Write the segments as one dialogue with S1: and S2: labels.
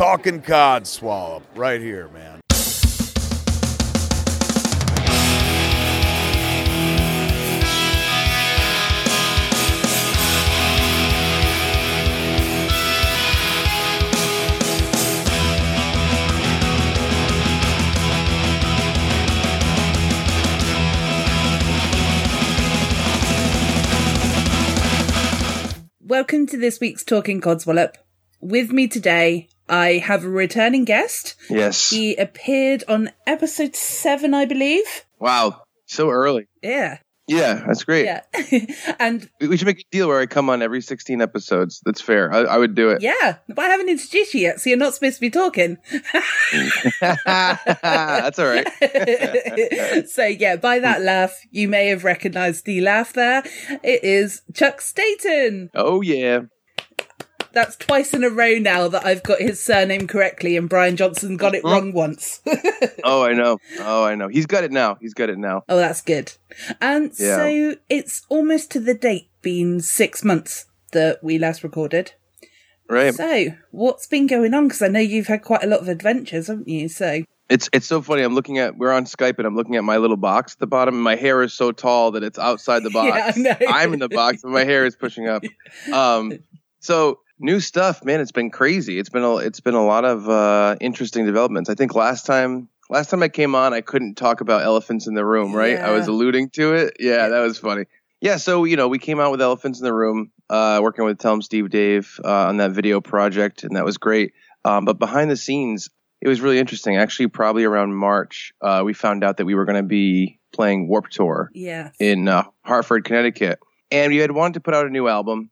S1: Talking Codswallop, right here, man.
S2: Welcome to this week's Talking Codswallop. With me today, I have a returning guest.
S3: Yes.
S2: He appeared on episode seven, I believe.
S3: Wow. So early.
S2: Yeah.
S3: Yeah, that's great.
S2: Yeah. and
S3: We we should make a deal where I come on every 16 episodes. That's fair. I, I would do it.
S2: yeah, but I haven't introduced you yet, so you're not supposed to be talking.
S3: that's all right.
S2: so yeah, by that laugh, you may have recognized the laugh there. It is Chuck Staton.
S3: Oh, yeah.
S2: That's twice in a row now that I've got his surname correctly and Brian Johnson got it wrong once.
S3: Oh, I know. Oh, I know. He's got it now. He's got it now.
S2: Oh, that's good. And
S3: Yeah.
S2: so it's almost to the date been six months that we last recorded.
S3: Right.
S2: So what's been going on? Because I know you've had quite a lot of adventures, haven't you? So
S3: It's it's so funny. I'm looking at we're on Skype and I'm looking at my little box at the bottom. And my hair is so tall that it's outside the box.
S2: Yeah, I know.
S3: I'm in the box, but my hair is pushing up. Um, so new stuff, man. It's been crazy. It's been a it's been a lot of uh, interesting developments. I think last time last time I came on, I couldn't talk about elephants in the room. Right? I was alluding to it. Yeah, that was funny. Yeah, so you know, we came out with elephants in the room, uh, working with Tell 'em Steve Dave uh, on that video project, and that was great. Um, but behind the scenes, it was really interesting. Actually, probably around March, uh, we found out that we were going to be playing Warped Tour
S2: yeah,
S3: in uh, Hartford, Connecticut, and we had wanted to put out a new album.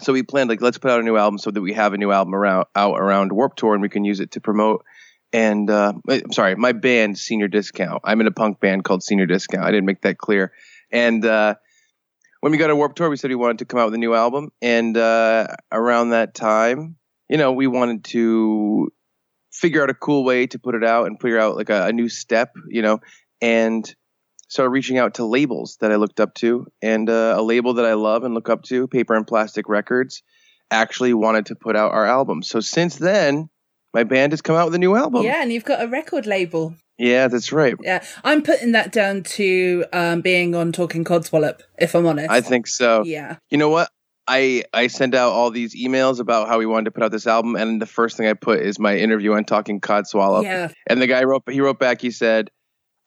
S3: So we planned like let's put out a new album so that we have a new album around out around Warped Tour and we can use it to promote. And uh, I'm sorry, my band Senior Discount. I'm in a punk band called Senior Discount. I didn't make that clear. And uh, when we got on Warped Tour, we said we wanted to come out with a new album. And uh, around that time, you know, we wanted to figure out a cool way to put it out and figure out like a, a new step, you know, and started reaching out to labels that I looked up to, and uh, a label that I love and look up to, Paper and Plastic Records, actually wanted to put out our album. So since then, my band has come out with a new album.
S2: yeah, and you've got a record label.
S3: Yeah, that's right.
S2: Yeah, I'm putting that down to um, being on Talking Codswallop. If I'm honest,
S3: I think so.
S2: Yeah,
S3: You know what? I I sent out all these emails about how we wanted to put out this album, and the first thing I put is my interview on Talking Codswallop.
S2: yeah,
S3: And the guy wrote he wrote back. He said,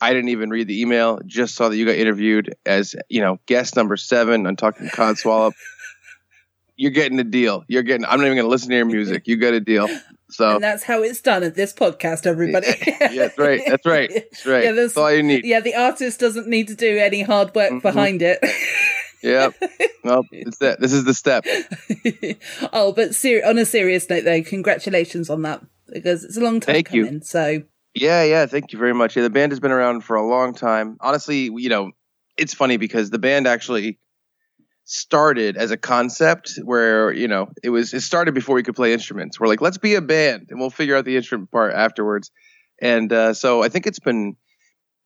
S3: "I didn't even read the email. Just saw that you got interviewed as you know guest number seven on Talking Codswallop. You're getting a deal. You're getting. I'm not even going to listen to your music. You got a deal. So
S2: and that's how it's done at this podcast, everybody.
S3: yeah, that's right. That's right. That's right.
S2: Yeah,
S3: that's all you need.
S2: yeah, the artist doesn't need to do any hard work
S3: Mhm.
S2: behind it.
S3: Yeah. Well, it's that. This is the step.
S2: oh, but ser- on a serious note, though, congratulations on that because it's a long time
S3: Thank you.
S2: coming. So
S3: Yeah, yeah. Thank you very much. Yeah, the band has been around for a long time. Honestly, you know, it's funny because the band actually started as a concept where you know it was it started before we could play instruments. We're like, let's be a band, and we'll figure out the instrument part afterwards. And uh, so I think it's been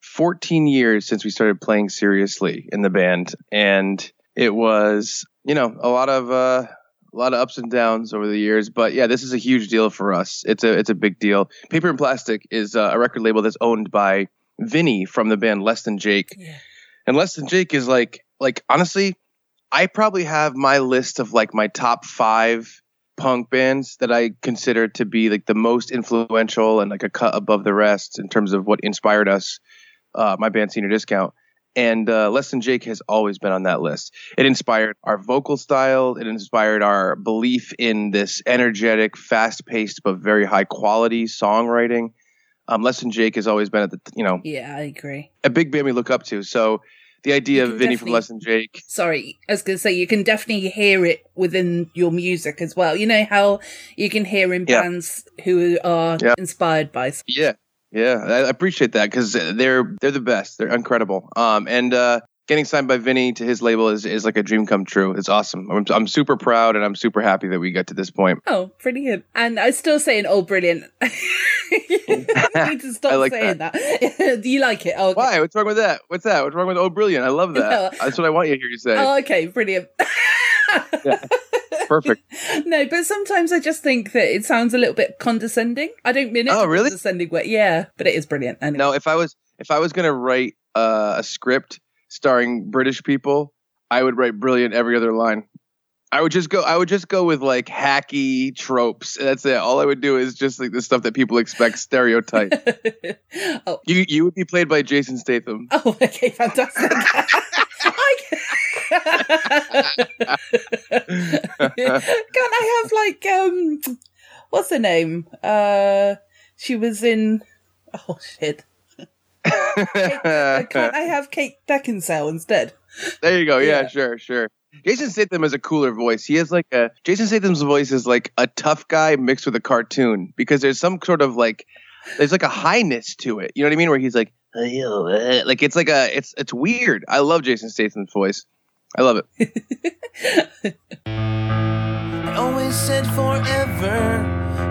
S3: 14 years since we started playing seriously in the band, and it was you know a lot of uh, a lot of ups and downs over the years. But yeah, this is a huge deal for us. It's a it's a big deal. Paper and Plastic is uh, a record label that's owned by Vinny from the band Less Than Jake,
S2: Yeah.
S3: and Less Than Jake is like like honestly, I probably have my list of like my top five punk bands that I consider to be like the most influential and like a cut above the rest in terms of what inspired us. Uh, my band Senior Discount. And uh, Less Than Jake has always been on that list. It inspired our vocal style. It inspired our belief in this energetic, fast-paced but very high-quality songwriting. Um, Less Than Jake has always been at the you know
S2: yeah, I agree.
S3: a big band we look up to. So the idea of Vinny from
S2: definitely-
S3: Less Than Jake.
S2: Sorry, I was going to say you can definitely hear it within your music as well. You know how you can hear in
S3: Yeah.
S2: bands who are
S3: Yeah.
S2: inspired by.
S3: Yeah, yeah, I appreciate that because they're they're the best. They're incredible. Um, and uh, getting signed by Vinny to his label is is like a dream come true. It's awesome. I'm I'm super proud and I'm super happy that we got to this point.
S2: Oh, brilliant! And I still saying, "Oh, brilliant." you need to stop
S3: like
S2: saying that. Do you like it? Oh, okay.
S3: Why? What's wrong with that? What's that? What's wrong with oh brilliant? I love that.
S2: No.
S3: That's what I want you to hear you say.
S2: Oh, okay, brilliant.
S3: Perfect.
S2: no, but sometimes I just think that it sounds a little bit condescending. I don't mean it.
S3: Oh, really?
S2: Condescending way. Yeah, but it is brilliant. Anyway.
S3: No, if I was if I was gonna write uh, a script starring British people, I would write brilliant every other line. I would just go. I would just go with like hacky tropes. That's it. All I would do is just like the stuff that people expect, stereotype.
S2: oh,
S3: you you would be played by Jason Statham.
S2: oh, okay, fantastic. Can't I have like um, what's her name? Uh, she was in. Oh shit! Kate, can't I have Kate Beckinsale instead?
S3: There you go. Yeah,
S2: Yeah.
S3: sure, sure. Jason Statham has a cooler voice. He has like a Jason Statham's voice is like a tough guy mixed with a cartoon because there's some sort of like there's like a highness to it. You know what I mean? Where he's like eh," like it's like a it's it's weird. I love Jason Statham's voice. I love it.
S4: I always said forever,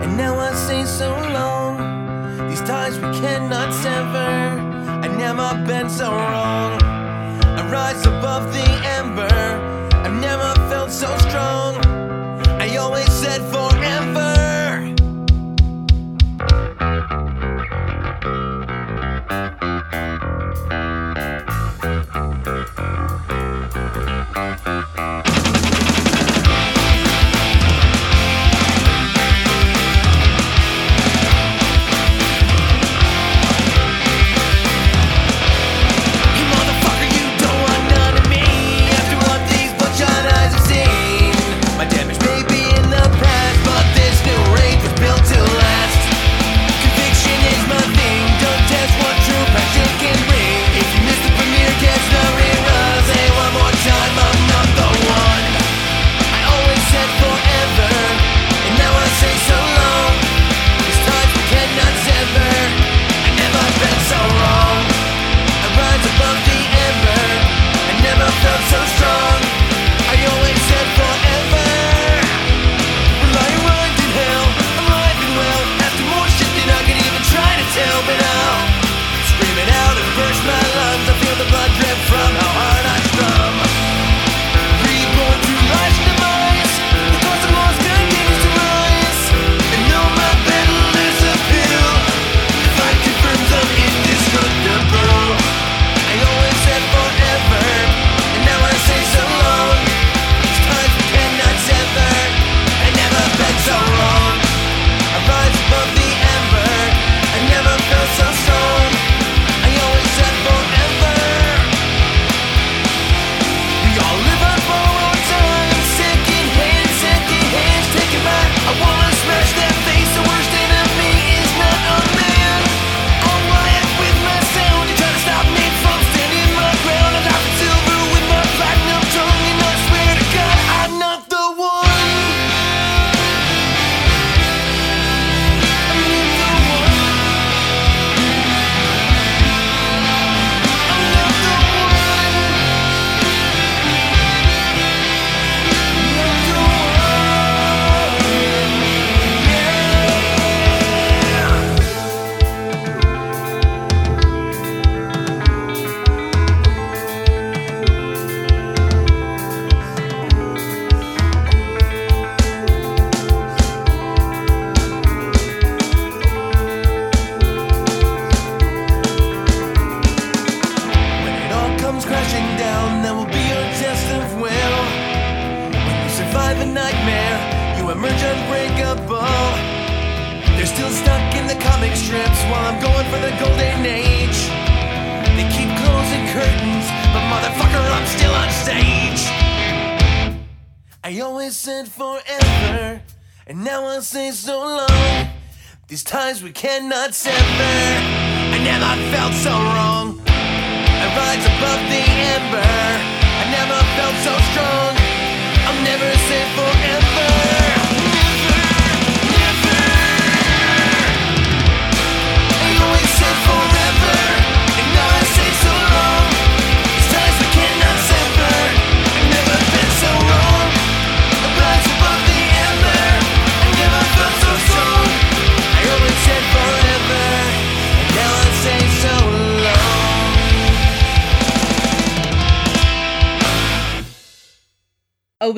S4: and now I say so long. These ties we cannot sever. I never been so wrong. I rise above the ember.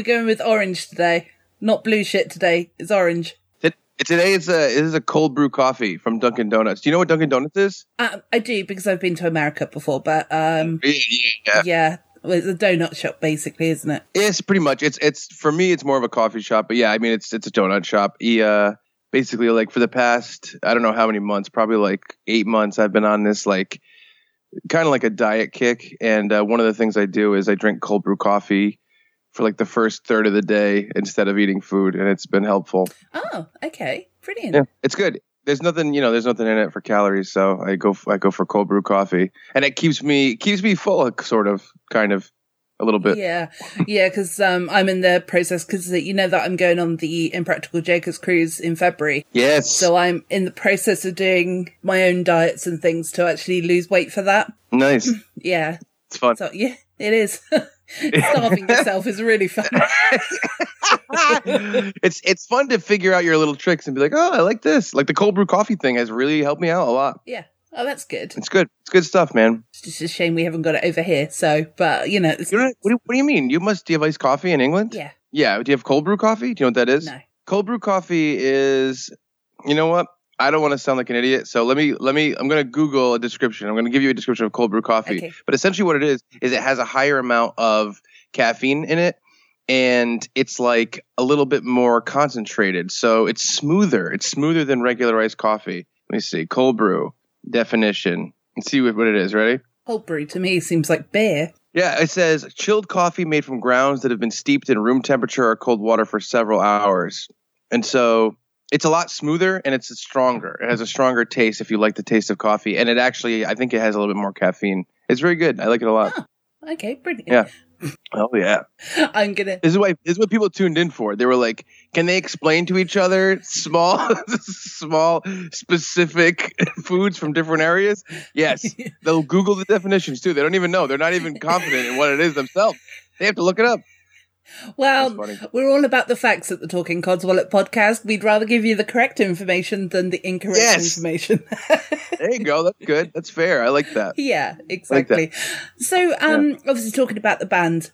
S2: We're going with orange today. Not blue shit today. It's orange.
S3: Today it's a it is a cold brew coffee from Dunkin' Donuts. Do you know what Dunkin' Donuts is?
S2: Um, I do because I've been to America before, but um,
S3: Yeah, yeah.
S2: yeah, well, it's a donut shop basically, isn't it?
S3: It's pretty much it's it's for me it's more of a coffee shop, but yeah, I mean it's it's a donut shop. He uh basically like for the past I don't know how many months, probably like 8 months I've been on this like kind of like a diet kick and uh, one of the things I do is I drink cold brew coffee for like the first third of the day instead of eating food and it's been helpful.
S2: Oh, okay, brilliant.
S3: Yeah, it's good. There's nothing, you know, there's nothing in it for calories, so I go I go for cold brew coffee, and it keeps me keeps me full, sort of, kind of, a little bit.
S2: Yeah, yeah, because um, I'm in the process because you know that I'm going on the Impractical Jokers cruise in February.
S3: Yes.
S2: So I'm in the process of doing my own diets and things to actually lose weight for that.
S3: nice.
S2: Yeah.
S3: It's fun.
S2: So yeah, it is. Starving yourself is really fun.
S3: it's it's fun to figure out your little tricks and be like, oh, I like this. Like the cold brew coffee thing has really helped me out a lot.
S2: Yeah. Oh, that's good.
S3: It's good. It's good stuff, man.
S2: It's just a shame we haven't got it over here. So, but you know, it's,
S3: You know what, do you, what do you mean? You must do you have iced coffee in England?
S2: yeah,
S3: Yeah. Do you have cold brew coffee? Do you know what that is?
S2: no.
S3: Cold brew coffee is, you know what? I don't want to sound like an idiot, so let me let me. I'm going to Google a description. I'm going to give you a description of cold brew coffee.
S2: Okay.
S3: But essentially, what it is is it has a higher amount of caffeine in it, and it's like a little bit more concentrated. So it's smoother. It's smoother than regular iced coffee. Let me see. Cold brew definition. Let's see what, what it is. Ready?
S2: Cold brew to me seems like beer.
S3: Yeah, it says chilled coffee made from grounds that have been steeped in room temperature or cold water for several hours. And so it's a lot smoother and it's stronger. It has a stronger taste if you like the taste of coffee. And it actually, I think it has a little bit more caffeine. It's very good. I like it a lot.
S2: Okay, brilliant.
S3: Yeah. Oh, yeah.
S2: I'm gonna.
S3: This is why this is what people tuned in for. They were like, can they explain to each other small, small, specific foods from different areas? Yes. They'll Google the definitions too. They don't even know. They're not even confident in what it is themselves. They have to look it up.
S2: Well, we're all about the facts at the Talking Codswallop podcast. We'd rather give you the correct information than the incorrect
S3: Yes.
S2: information.
S3: There you go. That's good. That's fair. I like that.
S2: yeah, exactly. So, um, obviously talking about the band,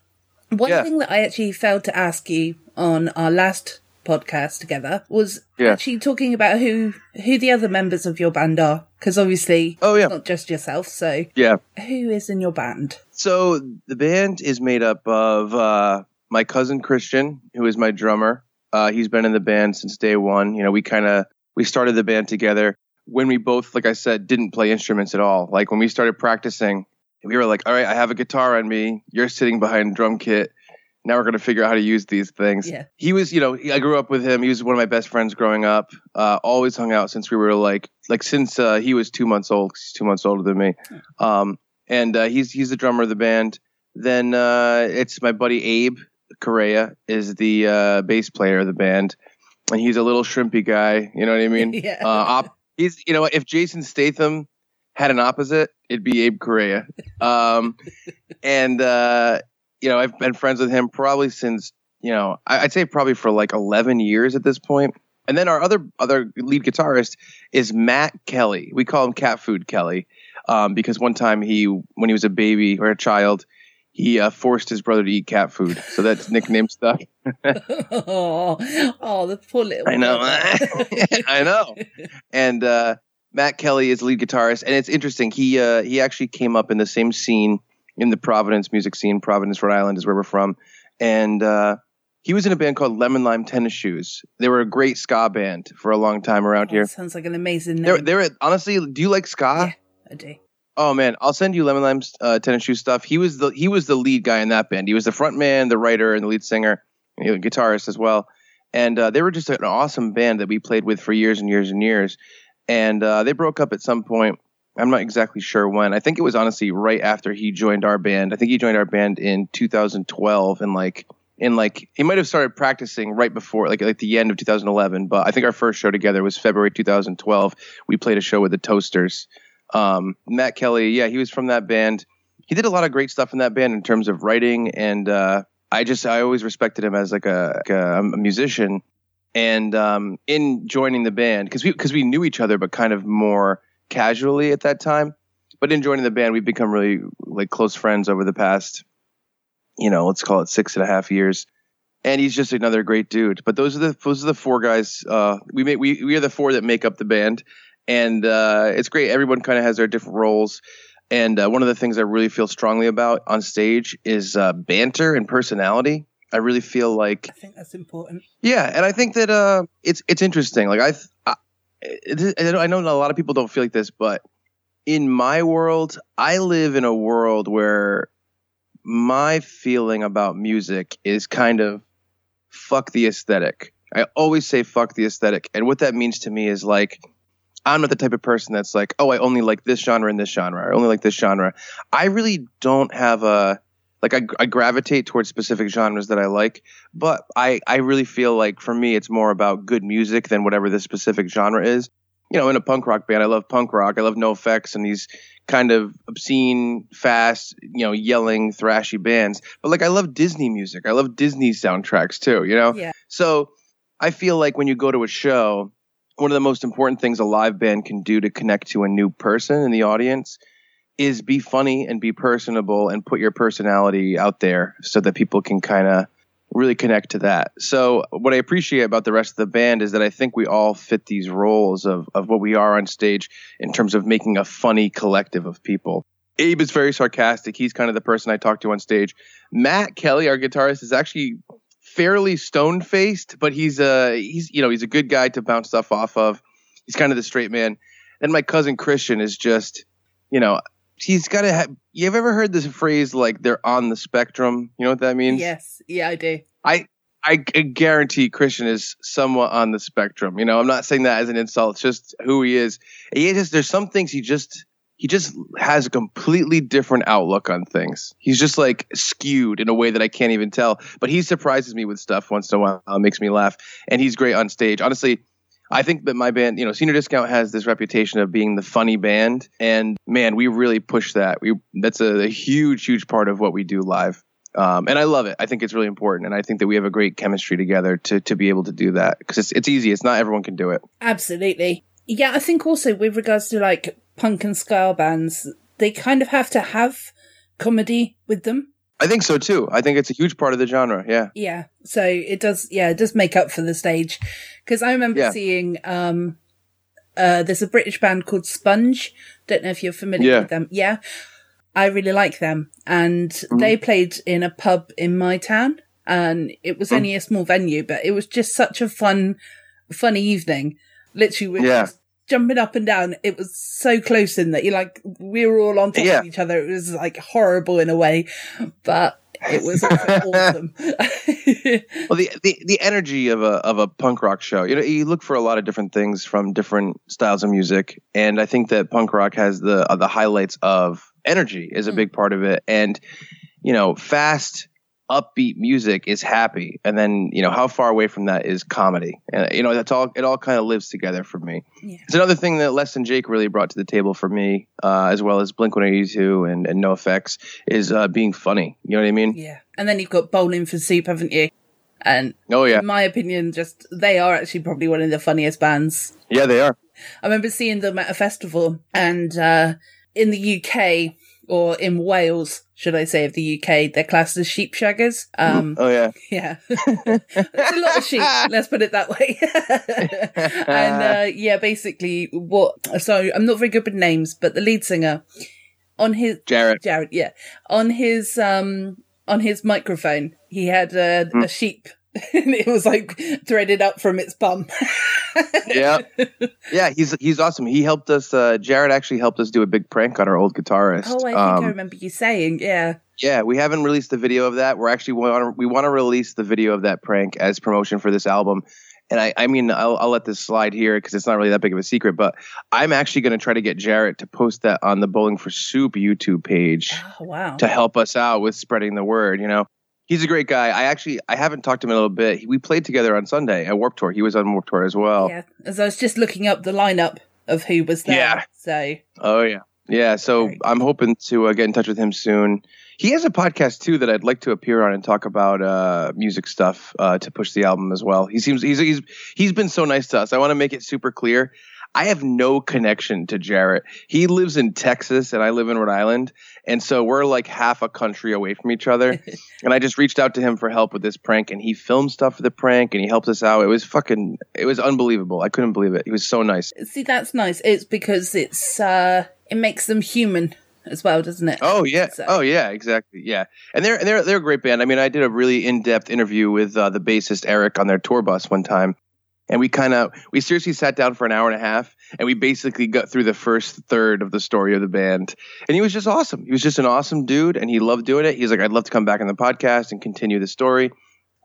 S2: one
S3: Yeah.
S2: thing that I actually failed to ask you on our last podcast together was
S3: Yeah.
S2: actually talking about who who the other members of your band are, because obviously,
S3: Oh, yeah.
S2: not just yourself. So,
S3: Yeah.
S2: who is in your band?
S3: So the band is made up of uh, my cousin Christian, who is my drummer. Uh, he's been in the band since day one. You know, we kind of we started the band together when we both, like I said, didn't play instruments at all. Like when we started practicing, we were like, "All right, I have a guitar on me. You're sitting behind drum kit. Now we're gonna figure out how to use these things."
S2: Yeah.
S3: He was, you know, I grew up with him. He was one of my best friends growing up. Uh, always hung out since we were like, like since uh, he was two months old. he's two months older than me. Um, and uh, he's he's the drummer of the band. Then uh, it's my buddy Abe Correa is the uh, bass player of the band, and he's a little shrimpy guy. You know what I mean?
S2: Yeah.
S3: Uh, op- he's you know if Jason Statham had an opposite, it'd be Abe Correa. Um, and uh, you know I've been friends with him probably since you know I- I'd say probably for like 11 years at this point. And then our other other lead guitarist is Matt Kelly. We call him Cat Food Kelly um, because one time he, when he was a baby or a child, he uh, forced his brother to eat cat food. So that's nickname stuff.
S2: oh, oh, the poor little.
S3: I know. I know. And uh, Matt Kelly is lead guitarist, and it's interesting. He uh, he actually came up in the same scene in the Providence music scene. Providence, Rhode Island, is where we're from, and uh, he was in a band called Lemon Lime Tennis Shoes. They were a great ska band for a long time around here.
S2: Sounds like an amazing
S3: They're they're honestly. Do you like ska?
S2: Yeah, I do.
S3: Oh man, I'll send you Lemon Lime's uh, tennis shoe stuff. He was the he was the lead guy in that band. He was the front man, the writer, and the lead singer, and guitarist as well. And uh, they were just an awesome band that we played with for years and years and years. And uh, they broke up at some point, I'm not exactly sure when. I think it was honestly right after he joined our band. I think he joined our band in 2012 and like in like he might have started practicing right before like like the end of 2011, but I think our first show together was February 2012. We played a show with the Toasters. Um, Matt Kelly, yeah, he was from that band. He did a lot of great stuff in that band in terms of writing and uh I just I always respected him as like a, like a, a musician. And um, in joining the band because we because we knew each other but kind of more casually at that time. But in joining the band we've become really like close friends over the past you know let's call it six and a half years. And he's just another great dude. But those are the those are the four guys uh, we make we, we are the four that make up the band and uh, it's great everyone kind of has their different roles and uh, one of the things i really feel strongly about on stage is uh, banter and personality i really feel like
S2: I think that's important.
S3: yeah, and I think that uh, it's it's interesting. Like I, th- I, I know a lot of people don't feel like this, but in my world, I live in a world where my feeling about music is kind of fuck the aesthetic. I always say fuck the aesthetic, and what that means to me is like I'm not the type of person that's like, oh, I only like this genre and this genre. I only like this genre. I really don't have a like I, I gravitate towards specific genres that I like, but I, I really feel like for me it's more about good music than whatever the specific genre is. You know, in a punk rock band, I love punk rock. I love NoFX and these kind of obscene, fast, you know, yelling, thrashy bands. But like I love Disney music. I love Disney soundtracks too, you know?
S2: Yeah.
S3: So I feel like when you go to a show, one of the most important things a live band can do to connect to a new person in the audience is be funny and be personable and put your personality out there so that people can kind of really connect to that. So what I appreciate about the rest of the band is that I think we all fit these roles of of what we are on stage in terms of making a funny collective of people. Abe is very sarcastic. He's kind of the person I talk to on stage. Matt Kelly, our guitarist, is actually fairly stone faced, but he's uh he's you know he's a good guy to bounce stuff off of. He's kind of the straight man. And my cousin Christian is just, you know, he's got to. have you have ever heard this phrase like they're on the spectrum? You know what that means?
S2: Yes. Yeah, I do.
S3: I I guarantee Christian is somewhat on the spectrum. You know, I'm not saying that as an insult. It's just who he is. He just there's some things he just he just has a completely different outlook on things. He's just like skewed in a way that I can't even tell. But he surprises me with stuff once in a while. It makes me laugh, and he's great on stage. Honestly, I think that my band, you know, Senior Discount has this reputation of being the funny band, and man, we really push that. We that's a, a huge, huge part of what we do live. Um, and I love it. I think it's really important, and I think that we have a great chemistry together to to be able to do that because it's it's easy. It's not everyone can do it.
S2: Absolutely. Yeah, I think also with regards to like punk and ska bands, they kind of have to have comedy with them.
S3: I think so too. I think it's a huge part of the genre. Yeah.
S2: Yeah. So it does, yeah, it does make up for the stage. Cause I remember
S3: Yeah.
S2: seeing, um, uh, there's a British band called Spunge. Don't know if you're familiar
S3: Yeah.
S2: with them. Yeah. I really like them. And
S3: Mm-hmm.
S2: they played in a pub in my town and it was
S3: Mm.
S2: only a small venue, but it was just such a fun, funny evening. Literally, we were
S3: Yeah.
S2: Jumping up and down. It was so close in that you like, we were all on top
S3: Yeah.
S2: of each other. It was like horrible in a way, but it was awesome.
S3: Well, the, the the energy of a of a punk rock show. You know, you look for a lot of different things from different styles of music, and I think that punk rock has the uh, the highlights of energy is a big part of it. And you know, fast, upbeat music is happy, and then you know how far away from that is comedy. And you know, that's all. It all kind of lives together for me.
S2: Yeah.
S3: It's another thing that Less Than Jake really brought to the table for me, uh, as well as Blink One Eighty Two and and NoFX, is uh, being funny. You know what I mean?
S2: Yeah. And then you've got Bowling for Soup, haven't you? And
S3: Oh yeah,
S2: in my opinion, just they are actually probably one of the funniest bands.
S3: yeah, they are.
S2: I remember seeing them at a festival and uh in the UK or in Wales, should I say, of the UK, they're classed as sheep shaggers. Um
S3: Oh yeah.
S2: yeah. It's a lot of sheep, let's put it that way. and uh yeah, basically what so I'm not very good with names, but the lead singer on his
S3: Jaret.
S2: Jaret, yeah. On his um on his microphone, he had a,
S3: Hmm.
S2: a sheep and it was like threaded up from its bum.
S3: yeah yeah he's he's awesome he helped us uh jaret actually helped us do a big prank on our old guitarist
S2: oh, I think
S3: um,
S2: I remember you saying, yeah.
S3: yeah we haven't released the video of that we're actually want to we want to release the video of that prank as promotion for this album and I, I mean, I'll, I'll let this slide here because it's not really that big of a secret, but I'm actually going to try to get Jaret to post that on the Bowling for Soup YouTube page
S2: Oh, wow.
S3: to help us out with spreading the word. You know, he's a great guy. I actually, I haven't talked to him in a little bit. We played together on Sunday at Warped Tour. He was on Warped Tour as well.
S2: Yeah, as I was just looking up the lineup of who was there.
S3: Yeah.
S2: So
S3: Oh yeah, yeah. So
S2: Great.
S3: I'm hoping to uh, get in touch with him soon. He has a podcast too that I'd like to appear on and talk about uh, music stuff uh, to push the album as well. He seems he's he's he's been so nice to us. I want to make it super clear. I have no connection to Jaret. He lives in Texas and I live in Rhode Island, and so we're like half a country away from each other. and I just reached out to him for help with this prank, and he filmed stuff for the prank, and he helped us out. It was fucking, it was unbelievable. I couldn't believe it. He was so nice.
S2: see, that's nice. It's because it's uh, it makes them human as well, doesn't it?
S3: Oh yeah.
S2: So-
S3: Oh yeah. Exactly. Yeah. And they're and they're they're a great band. I mean, I did a really in depth interview with uh, the bassist Eric on their tour bus one time, and we kind of we seriously sat down for an hour and a half, and we basically got through the first third of the story of the band. And he was just awesome. He was just an awesome dude, and he loved doing it. He's like, I'd love to come back on the podcast and continue the story.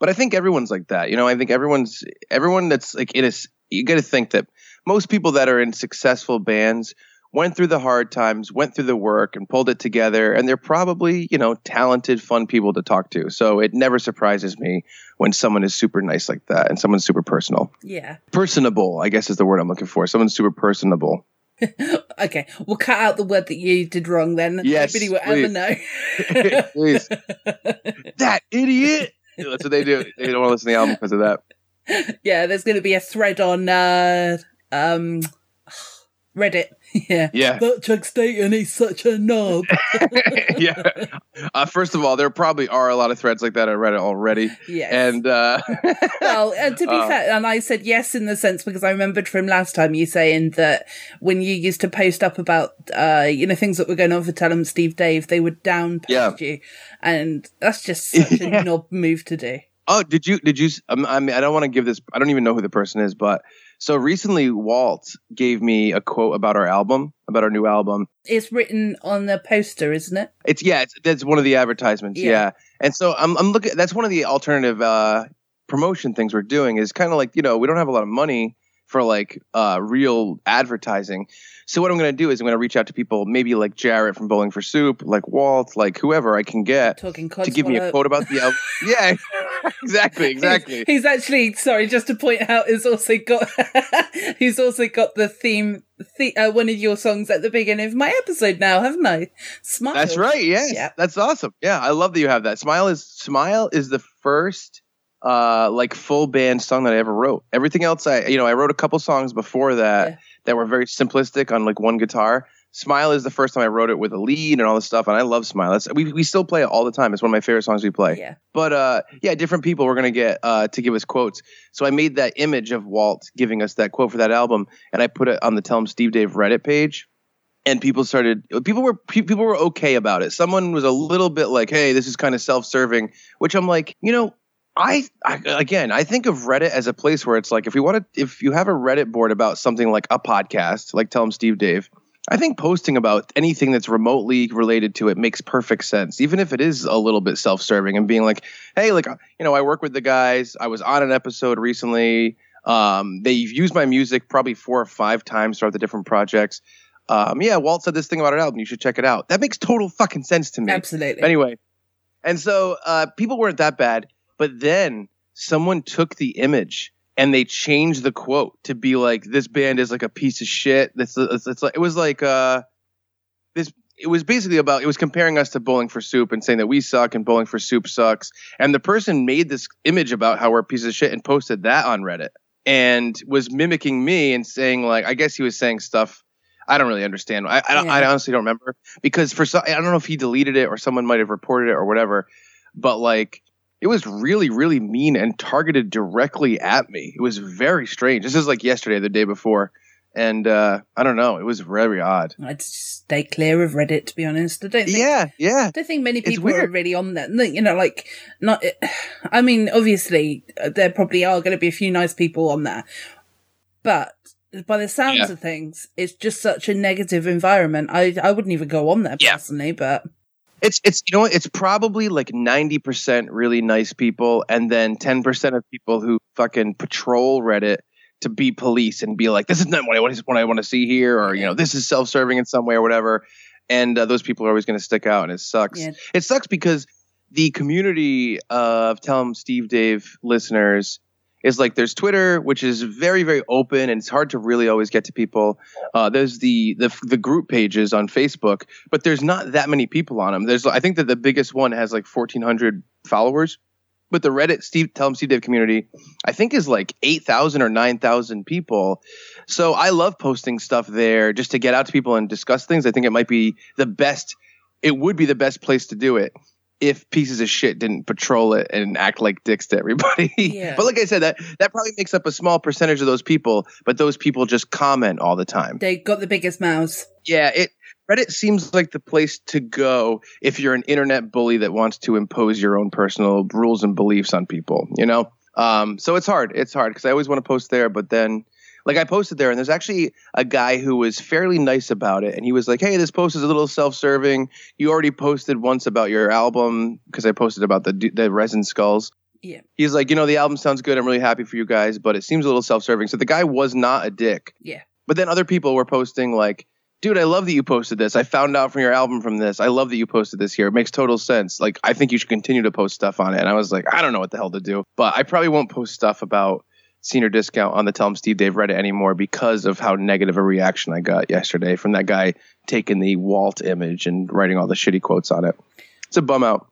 S3: But I think everyone's like that. You know, I think everyone's everyone that's like in a. s- You got to think that most people that are in successful bands went through the hard times, went through the work, and pulled it together. And they're probably, you know, talented, fun people to talk to. So it never surprises me when someone is super nice like that and someone's super personal.
S2: Yeah.
S3: Personable, I guess is the word I'm looking for. Someone's super personable.
S2: Okay, we'll cut out the word that you did wrong then.
S3: Yes,
S2: Nobody will ever
S3: please.
S2: know.
S3: Please. that idiot. That's what they do. They don't want to listen to the album because of that.
S2: yeah, there's going to be a thread on uh, um, Reddit. yeah.
S3: Yeah.
S2: That Chuck Staton, he's such a knob.
S3: yeah. Uh, first of all, there probably are a lot of threads like that on Reddit already.
S2: yes.
S3: And uh,
S2: well, and to be
S3: Uh,
S2: fair, and I said yes in the sense because I remembered from last time you saying that when you used to post up about, uh, you know, things that were going on for Tell 'em Steve Dave, they would down
S3: Yeah.
S2: you. And that's just such
S3: Yeah.
S2: a knob move to do.
S3: Oh, did you? Did you? um, I mean, I don't want to give this. I don't even know who the person is, but so recently, Walt gave me a quote about our album, about our new album.
S2: It's written on the poster, isn't it?
S3: It's yeah, it's that's one of the advertisements.
S2: Yeah.
S3: Yeah, and so I'm I'm looking. That's one of the alternative uh, promotion things we're doing. Is kind of like you know we don't have a lot of money for like uh, real advertising. So what I'm going to do is I'm going to reach out to people, maybe like Jaret from Bowling for Soup, like Walt, like whoever I can get
S2: Talking
S3: to give me a quote about the album. yeah, exactly, exactly.
S2: He's, he's actually sorry, just to point out, he's also got he's also got the theme, the, uh, one of your songs at the beginning of my episode now, haven't I? Smile.
S3: That's right. Yes.
S2: Yeah.
S3: That's awesome. Yeah. I love that you have that. Smile is Smile is the first uh like full band song that I ever wrote. Everything else I you know, I wrote a couple songs before that
S2: Yeah.
S3: that were very simplistic on like one guitar. Smile is the first time I wrote it with a lead and all this stuff and I love Smile. That's we we still play it all the time. It's one of my favorite songs we play.
S2: Yeah.
S3: But uh yeah, different people were going to get uh to give us quotes. So I made that image of Walt giving us that quote for that album and I put it on the Tell 'em Steve Dave Reddit page and people started people were people were okay about it someone was a little bit like hey this is kind of self-serving which i'm like you know I, I again i think of reddit as a place where it's like if you want to if you have a reddit board about something like a podcast like tell 'em steve dave i think posting about anything that's remotely related to it makes perfect sense even if it is a little bit self-serving and being like hey like you know i work with the guys i was on an episode recently um, they've used my music probably four or five times throughout the different projects um, yeah, Walt said this thing about an album. You should check it out. That makes total fucking sense to me.
S2: Absolutely.
S3: Anyway, and so uh, people weren't that bad, but then someone took the image and they changed the quote to be like, "This band is like a piece of shit." This it's, it's like it was like uh, this. It was basically about it was comparing us to Bowling for Soup and saying that we suck and Bowling for Soup sucks. And the person made this image about how we're a piece of shit and posted that on Reddit and was mimicking me and saying like, I guess he was saying stuff. I don't really understand. I I, don't, I honestly don't remember because for some, I don't know if he deleted it or someone might have reported it or whatever. But like, it was really really mean and targeted directly at me. It was very strange. This is like yesterday, the day before, and uh, I don't know. It was very odd.
S2: I'd stay clear of Reddit, to be honest. I don't think
S3: Yeah, yeah.
S2: I don't think many people are
S3: weird.
S2: really on that. You know, like not. I mean, obviously, uh, there probably are going to be a few nice people on there, but by the sounds
S3: Yeah.
S2: of things, it's just such a negative environment. I I wouldn't even go on there
S3: Yeah.
S2: personally, but
S3: It's it's you know? It's probably like ninety percent really nice people, and then ten percent of people who fucking patrol Reddit to be police and be like, this is not what I want, what I want to see here, or you know, this is self-serving in some way or whatever. And uh, those people are always going to stick out, and it sucks.
S2: Yeah.
S3: It sucks because the community of Tell 'em Steve Dave listeners is like there's Twitter, which is very very open and it's hard to really always get to people. Uh, there's the, the the group pages on Facebook, but there's not that many people on them. There's I think that the biggest one has like 1,400 followers, but the Reddit Steve Tell 'em Steve Dave community I think is like 8,000 or 9,000 people. So I love posting stuff there just to get out to people and discuss things. I think it might be the best. It would be the best place to do it if pieces of shit didn't patrol it and act like dicks to everybody.
S2: Yeah.
S3: but like I said, that that probably makes up a small percentage of those people. But those people just comment all the time.
S2: They got the biggest mouths.
S3: Yeah, it Reddit seems like the place to go if you're an internet bully that wants to impose your own personal rules and beliefs on people. You know, um, so it's hard. It's hard because I always want to post there, but then. Like I posted there, and there's actually a guy who was fairly nice about it, and he was like, "Hey, this post is a little self-serving. You already posted once about your album because I posted about the the resin skulls.
S2: Yeah.
S3: He's like, you know, the album sounds good. I'm really happy for you guys, but it seems a little self-serving. So the guy was not a dick.
S2: Yeah.
S3: But then other people were posting like, dude, I love that you posted this. I found out from your album from this. I love that you posted this here. It makes total sense. Like, I think you should continue to post stuff on it. And I was like, I don't know what the hell to do. But I probably won't post stuff about senior discount on the Tell 'em Steve Dave Reddit anymore because of how negative a reaction I got yesterday from that guy taking the Walt image and writing all the shitty quotes on it. It's a bum out.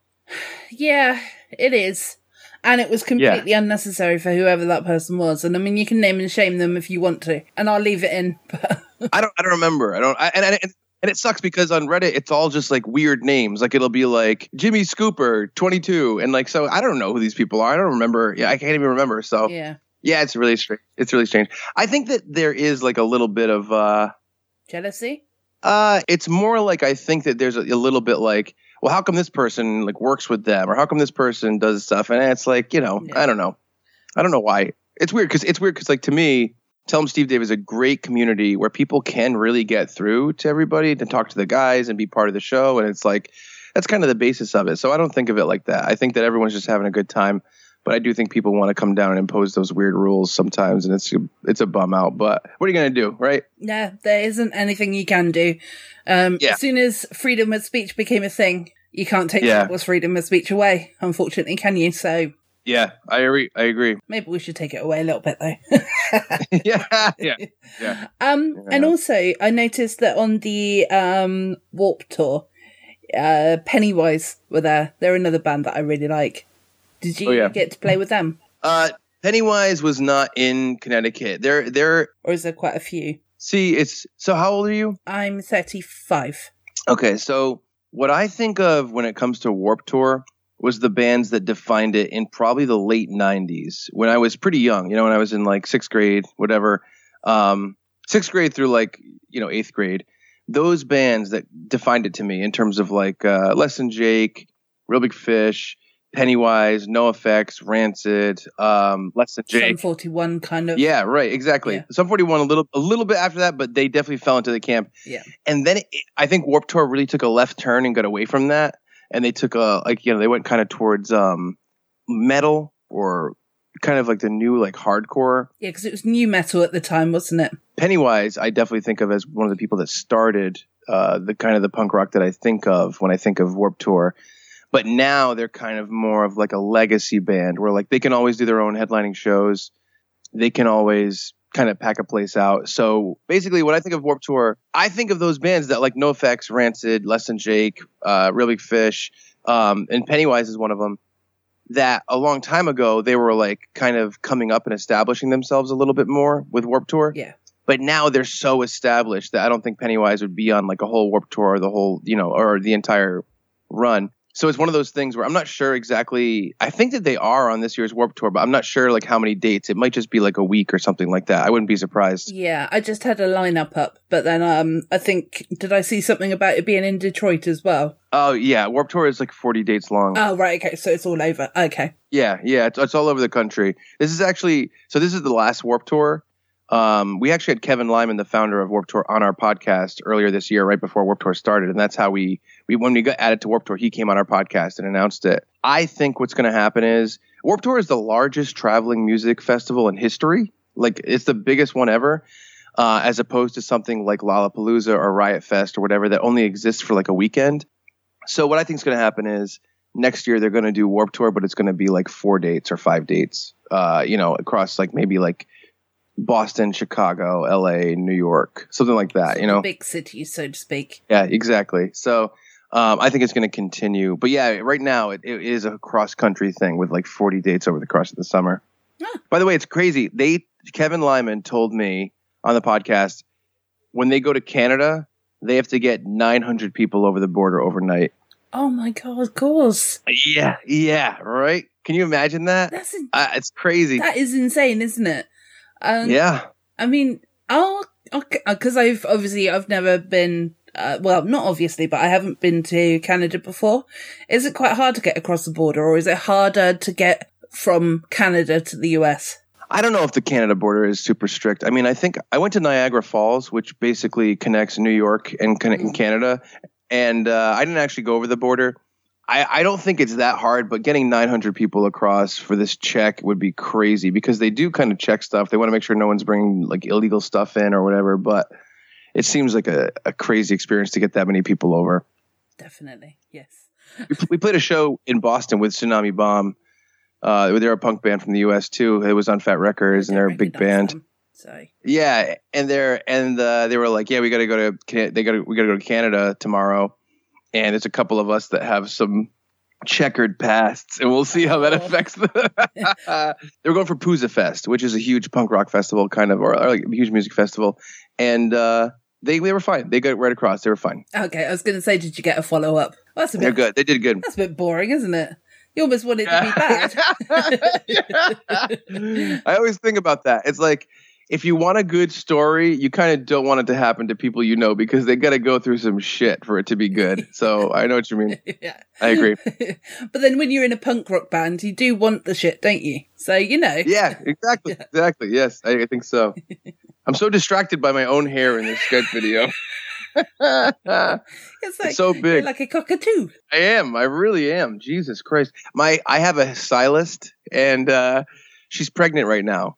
S2: Yeah, it is. And it was completely unnecessary for whoever that person was. And I mean, you can name and shame them if you want to, and I'll leave it in.
S3: I don't. I don't remember. I don't. I, and, and and it sucks because on Reddit it's all just like weird names. Like it'll be like Jimmy Scooper, twenty two, and like so I don't know who these people are. I don't remember. Yeah, I can't even remember. So yeah,
S2: yeah,
S3: it's really strange. It's really strange. I think that there is like a little bit of. uh
S2: jealousy.
S3: uh, it's more like I think that there's a, a little bit like, well, how come this person like works with them, or how come this person does stuff, and it's like, you know,
S2: Yeah.
S3: I don't know, I don't know why. It's weird because it's weird because like to me, Tell 'em Steve Dave is a great community where people can really get through to everybody to talk to the guys and be part of the show, and it's like that's kind of the basis of it. So I don't think of it like that. I think that everyone's just having a good time. But I do think people want to come down and impose those weird rules sometimes, and it's it's a bum out. But what are you gonna do, right?
S2: Yeah, there isn't anything you can do. Um,
S3: Yeah.
S2: As soon as freedom of speech became a thing, you can't take
S3: Yeah.
S2: people's freedom of speech away, unfortunately, can you? So
S3: Yeah, I agree. I agree.
S2: maybe we should take it away a little bit, though.
S3: yeah, yeah, yeah.
S2: Um, and also I noticed that on the um Warped tour, uh, Pennywise were there. They're another band that I really like. Did you
S3: Oh, yeah.
S2: get to play with them,
S3: Uh, Pennywise was not in Connecticut. They're they're
S2: or is there quite a few?
S3: see. It's so. How old are you?
S2: I'm 35.
S3: Okay, so what I think of when it comes to Warped Tour was the bands that defined it in probably the late '90s when I was pretty young. You know, when I was in like sixth grade, whatever, um, sixth grade through like you know eighth grade. Those bands that defined it to me in terms of like uh, Less Than Jake, Reel Big Fish, Pennywise, NoFX, Rancid, um, Less Than
S2: Some
S3: Jake.
S2: 41 kind of.
S3: Yeah, right, exactly.
S2: Yeah.
S3: Sum 41 a little a little bit after that, but they definitely fell into the camp.
S2: Yeah.
S3: And then it, I think Warped Tour really took a left turn and got away from that, and they took a like you know they went kind of towards um metal or kind of like the new like hardcore.
S2: Yeah, because it was new metal at the time, wasn't it?
S3: Pennywise, I definitely think of as one of the people that started uh, the kind of the punk rock that I think of when I think of Warped Tour. But now they're kind of more of like a legacy band where like they can always do their own headlining shows. They can always kind of pack a place out. So basically, when I think of Warped Tour, I think of those bands that like NoFX, Rancid, Less Than Jake, uh, Reel Big Fish, um, and Pennywise is one of them. That a long time ago they were like kind of coming up and establishing themselves a little bit more with Warped Tour
S2: Yeah.
S3: but now they're so established that I don't think Pennywise would be on like a whole Warped Tour, or the whole you know, or the entire run. So it's one of those things where I'm not sure exactly. I think that they are on this year's Warped Tour, but I'm not sure like how many dates. It might just be like a week or something like that. I wouldn't be surprised.
S2: Yeah, I just had a lineup up, but then um, I think did I see something about it being in Detroit as well?
S3: Oh yeah, Warped Tour is like 40 dates long.
S2: Oh right, okay, so it's all over. Okay,
S3: Yeah, yeah, it's, it's all over the country. This is actually so. This is the last Warped Tour. Um, we actually had Kevin Lyman, the founder of Warped Tour, on our podcast earlier this year, right before Warped Tour started, and that's how we we when we got added to Warped Tour, he came on our podcast and announced it. I think what's going to happen is Warped Tour is the largest traveling music festival in history. Like it's the biggest one ever, uh, as opposed to something like Lollapalooza or Riot Fest or whatever that only exists for like a weekend. So what I think is going to happen is next year they're going to do Warped Tour, but it's going to be like four dates or five dates. Uh, you know, across like maybe like Boston, Chicago, L.A., New York, something like that. You know,
S2: big cities, so to speak.
S3: yeah, exactly. So um, I think it's going to continue. But yeah, right now it, it is a cross country thing with like 40 dates over the course of the summer.
S2: Ah.
S3: By the way, it's crazy. They Kevin Lyman told me on the podcast when they go to Canada, they have to get 900 people over the border overnight.
S2: Oh my god, of course.
S3: Yeah, yeah, right. Can you imagine that?
S2: That's in-
S3: Uh, it's crazy.
S2: that is insane, isn't it? Um,
S3: yeah.
S2: I mean, I'll because I've obviously I've never been. Uh, well, not obviously, but I haven't been to Canada before. Is it quite hard to get across the border, or is it harder to get from Canada to the US?
S3: I don't know if the Canada border is super strict. I mean, I think I went to Niagara Falls, which basically connects New York and, and Canada, and uh, I didn't actually go over the border. I, I don't think it's that hard, but getting 900 people across for this check would be crazy because they do kind of check stuff. They want to make sure no one's bringing like illegal stuff in or whatever. But it seems like a, a crazy experience to get that many people over.
S2: Definitely, yes.
S3: we, we played a show in Boston with Tsunami Bomb. Uh, they're a punk band from the U.S. too. It was on Fat Wreck Chords,
S2: and
S3: they're a big band.
S2: them, so
S3: Yeah, and they're and uh, they were like, yeah, we got to go to they got we got to go to Canada tomorrow, and there's a couple of us that have some checkered pasts, and we'll see how that
S2: Oh.
S3: affects the. they were going for Pouzza Fest, which is a huge punk rock festival, kind of, or, or like a huge music festival, and uh, they they were fine. They got right across. They were fine.
S2: okay, I was going to say, did you get a follow up? That's a
S3: They're good. They did good.
S2: That's a bit boring, isn't it? You almost want it to be bad.
S3: I always think about that. It's like if you want a good story, you kind of don't want it to happen to people you know because they got to go through some shit for it to be good. So I know what you mean.
S2: yeah.
S3: I agree.
S2: but then when you're in a punk rock band, you do want the shit, don't you? So you know.
S3: Yeah, exactly. Exactly. Yes, I, I think so. I'm so distracted by my own hair in this sketch video.
S2: It's like
S3: so
S2: you're
S3: big.
S2: like a cockatoo.
S3: I am. I really am. Jesus Christ. My I have a stylist and uh she's pregnant right now.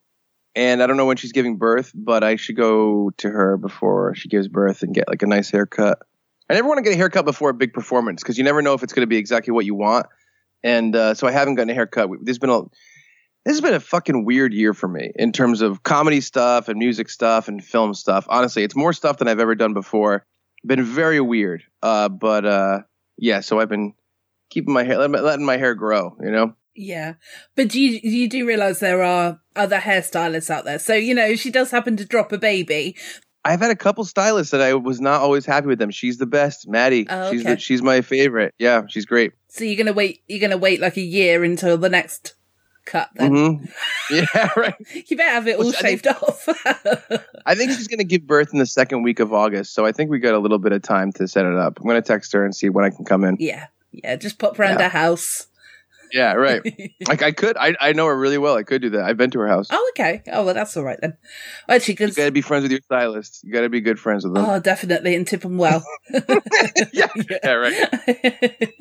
S3: And I don't know when she's giving birth, but I should go to her before she gives birth and get like a nice haircut. I never want to get a haircut before a big performance because you never know if it's going to be exactly what you want. And uh, so I haven't gotten a haircut. There's been a this has been a fucking weird year for me in terms of comedy stuff and music stuff and film stuff. Honestly, it's more stuff than I've ever done before. Been very weird. Uh, but uh, yeah, so I've been keeping my hair, letting my hair grow. You know.
S2: Yeah, but do you you do realize there are other hairstylists out there? So you know, she does happen to drop a baby,
S3: I've had a couple stylists that I was not always happy with them. She's the best, Maddie.
S2: Oh,
S3: She's the, she's my favorite. Yeah, she's great.
S2: so you're gonna wait. You're gonna wait like a year until the next cut. Then
S3: hmm Yeah, right.
S2: you better have it all
S3: Well, I think-
S2: shaved off.
S3: I think she's gonna give birth in the second week of August, so I think we got a little bit of time to set it up. I'm gonna text her and see when I can come in.
S2: yeah, yeah. Just pop round
S3: Yeah.
S2: her house.
S3: Yeah, right. like I could. I I know her really well. I could do that. I've been to her house.
S2: Oh, okay. Oh, well, that's all right then. Actually,
S3: You
S2: because
S3: gotta be friends with your stylist. You gotta be good friends with them.
S2: oh, definitely, and tip them well.
S3: yeah, yeah, right.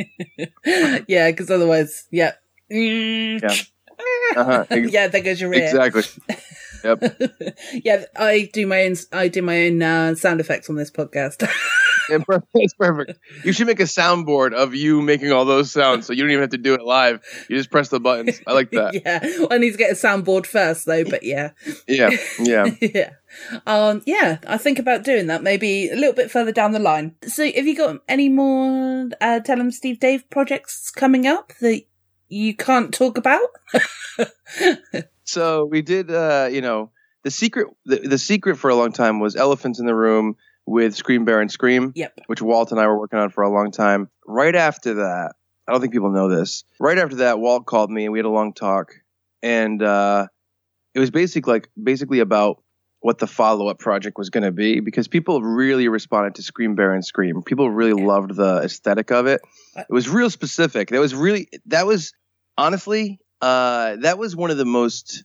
S2: yeah, because otherwise, yeah.
S3: Yeah. Uh-huh.
S2: Yeah, there goes your ear.
S3: Exactly. Yep.
S2: yeah, I do my own. I do my own uh, sound effects on this podcast.
S3: Yeah, per- It's perfect. You should make a soundboard of you making all those sounds, so you don't even have to do it live. You just press the buttons. I like that.
S2: yeah, I need to get a soundboard first, though. But yeah,
S3: Yeah, yeah.
S2: yeah, um, yeah. I think about doing that maybe a little bit further down the line. So, have you got any more uh, Tell 'em Steve Dave projects coming up that you can't talk about?
S3: So we did. uh, You know, the secret. The, the secret for a long time was elephants in the room with Scream Bear and Scream.
S2: Yep.
S3: which Walt and I were working on for a long time. Right after that, I don't think people know this. Right after that, Walt called me and we had a long talk, and uh, it was basically like basically about what the follow up project was going to be because people really responded to Scream Bear and Scream. People really loved the aesthetic of it. It was real specific. That was really that was honestly uh, that was one of the most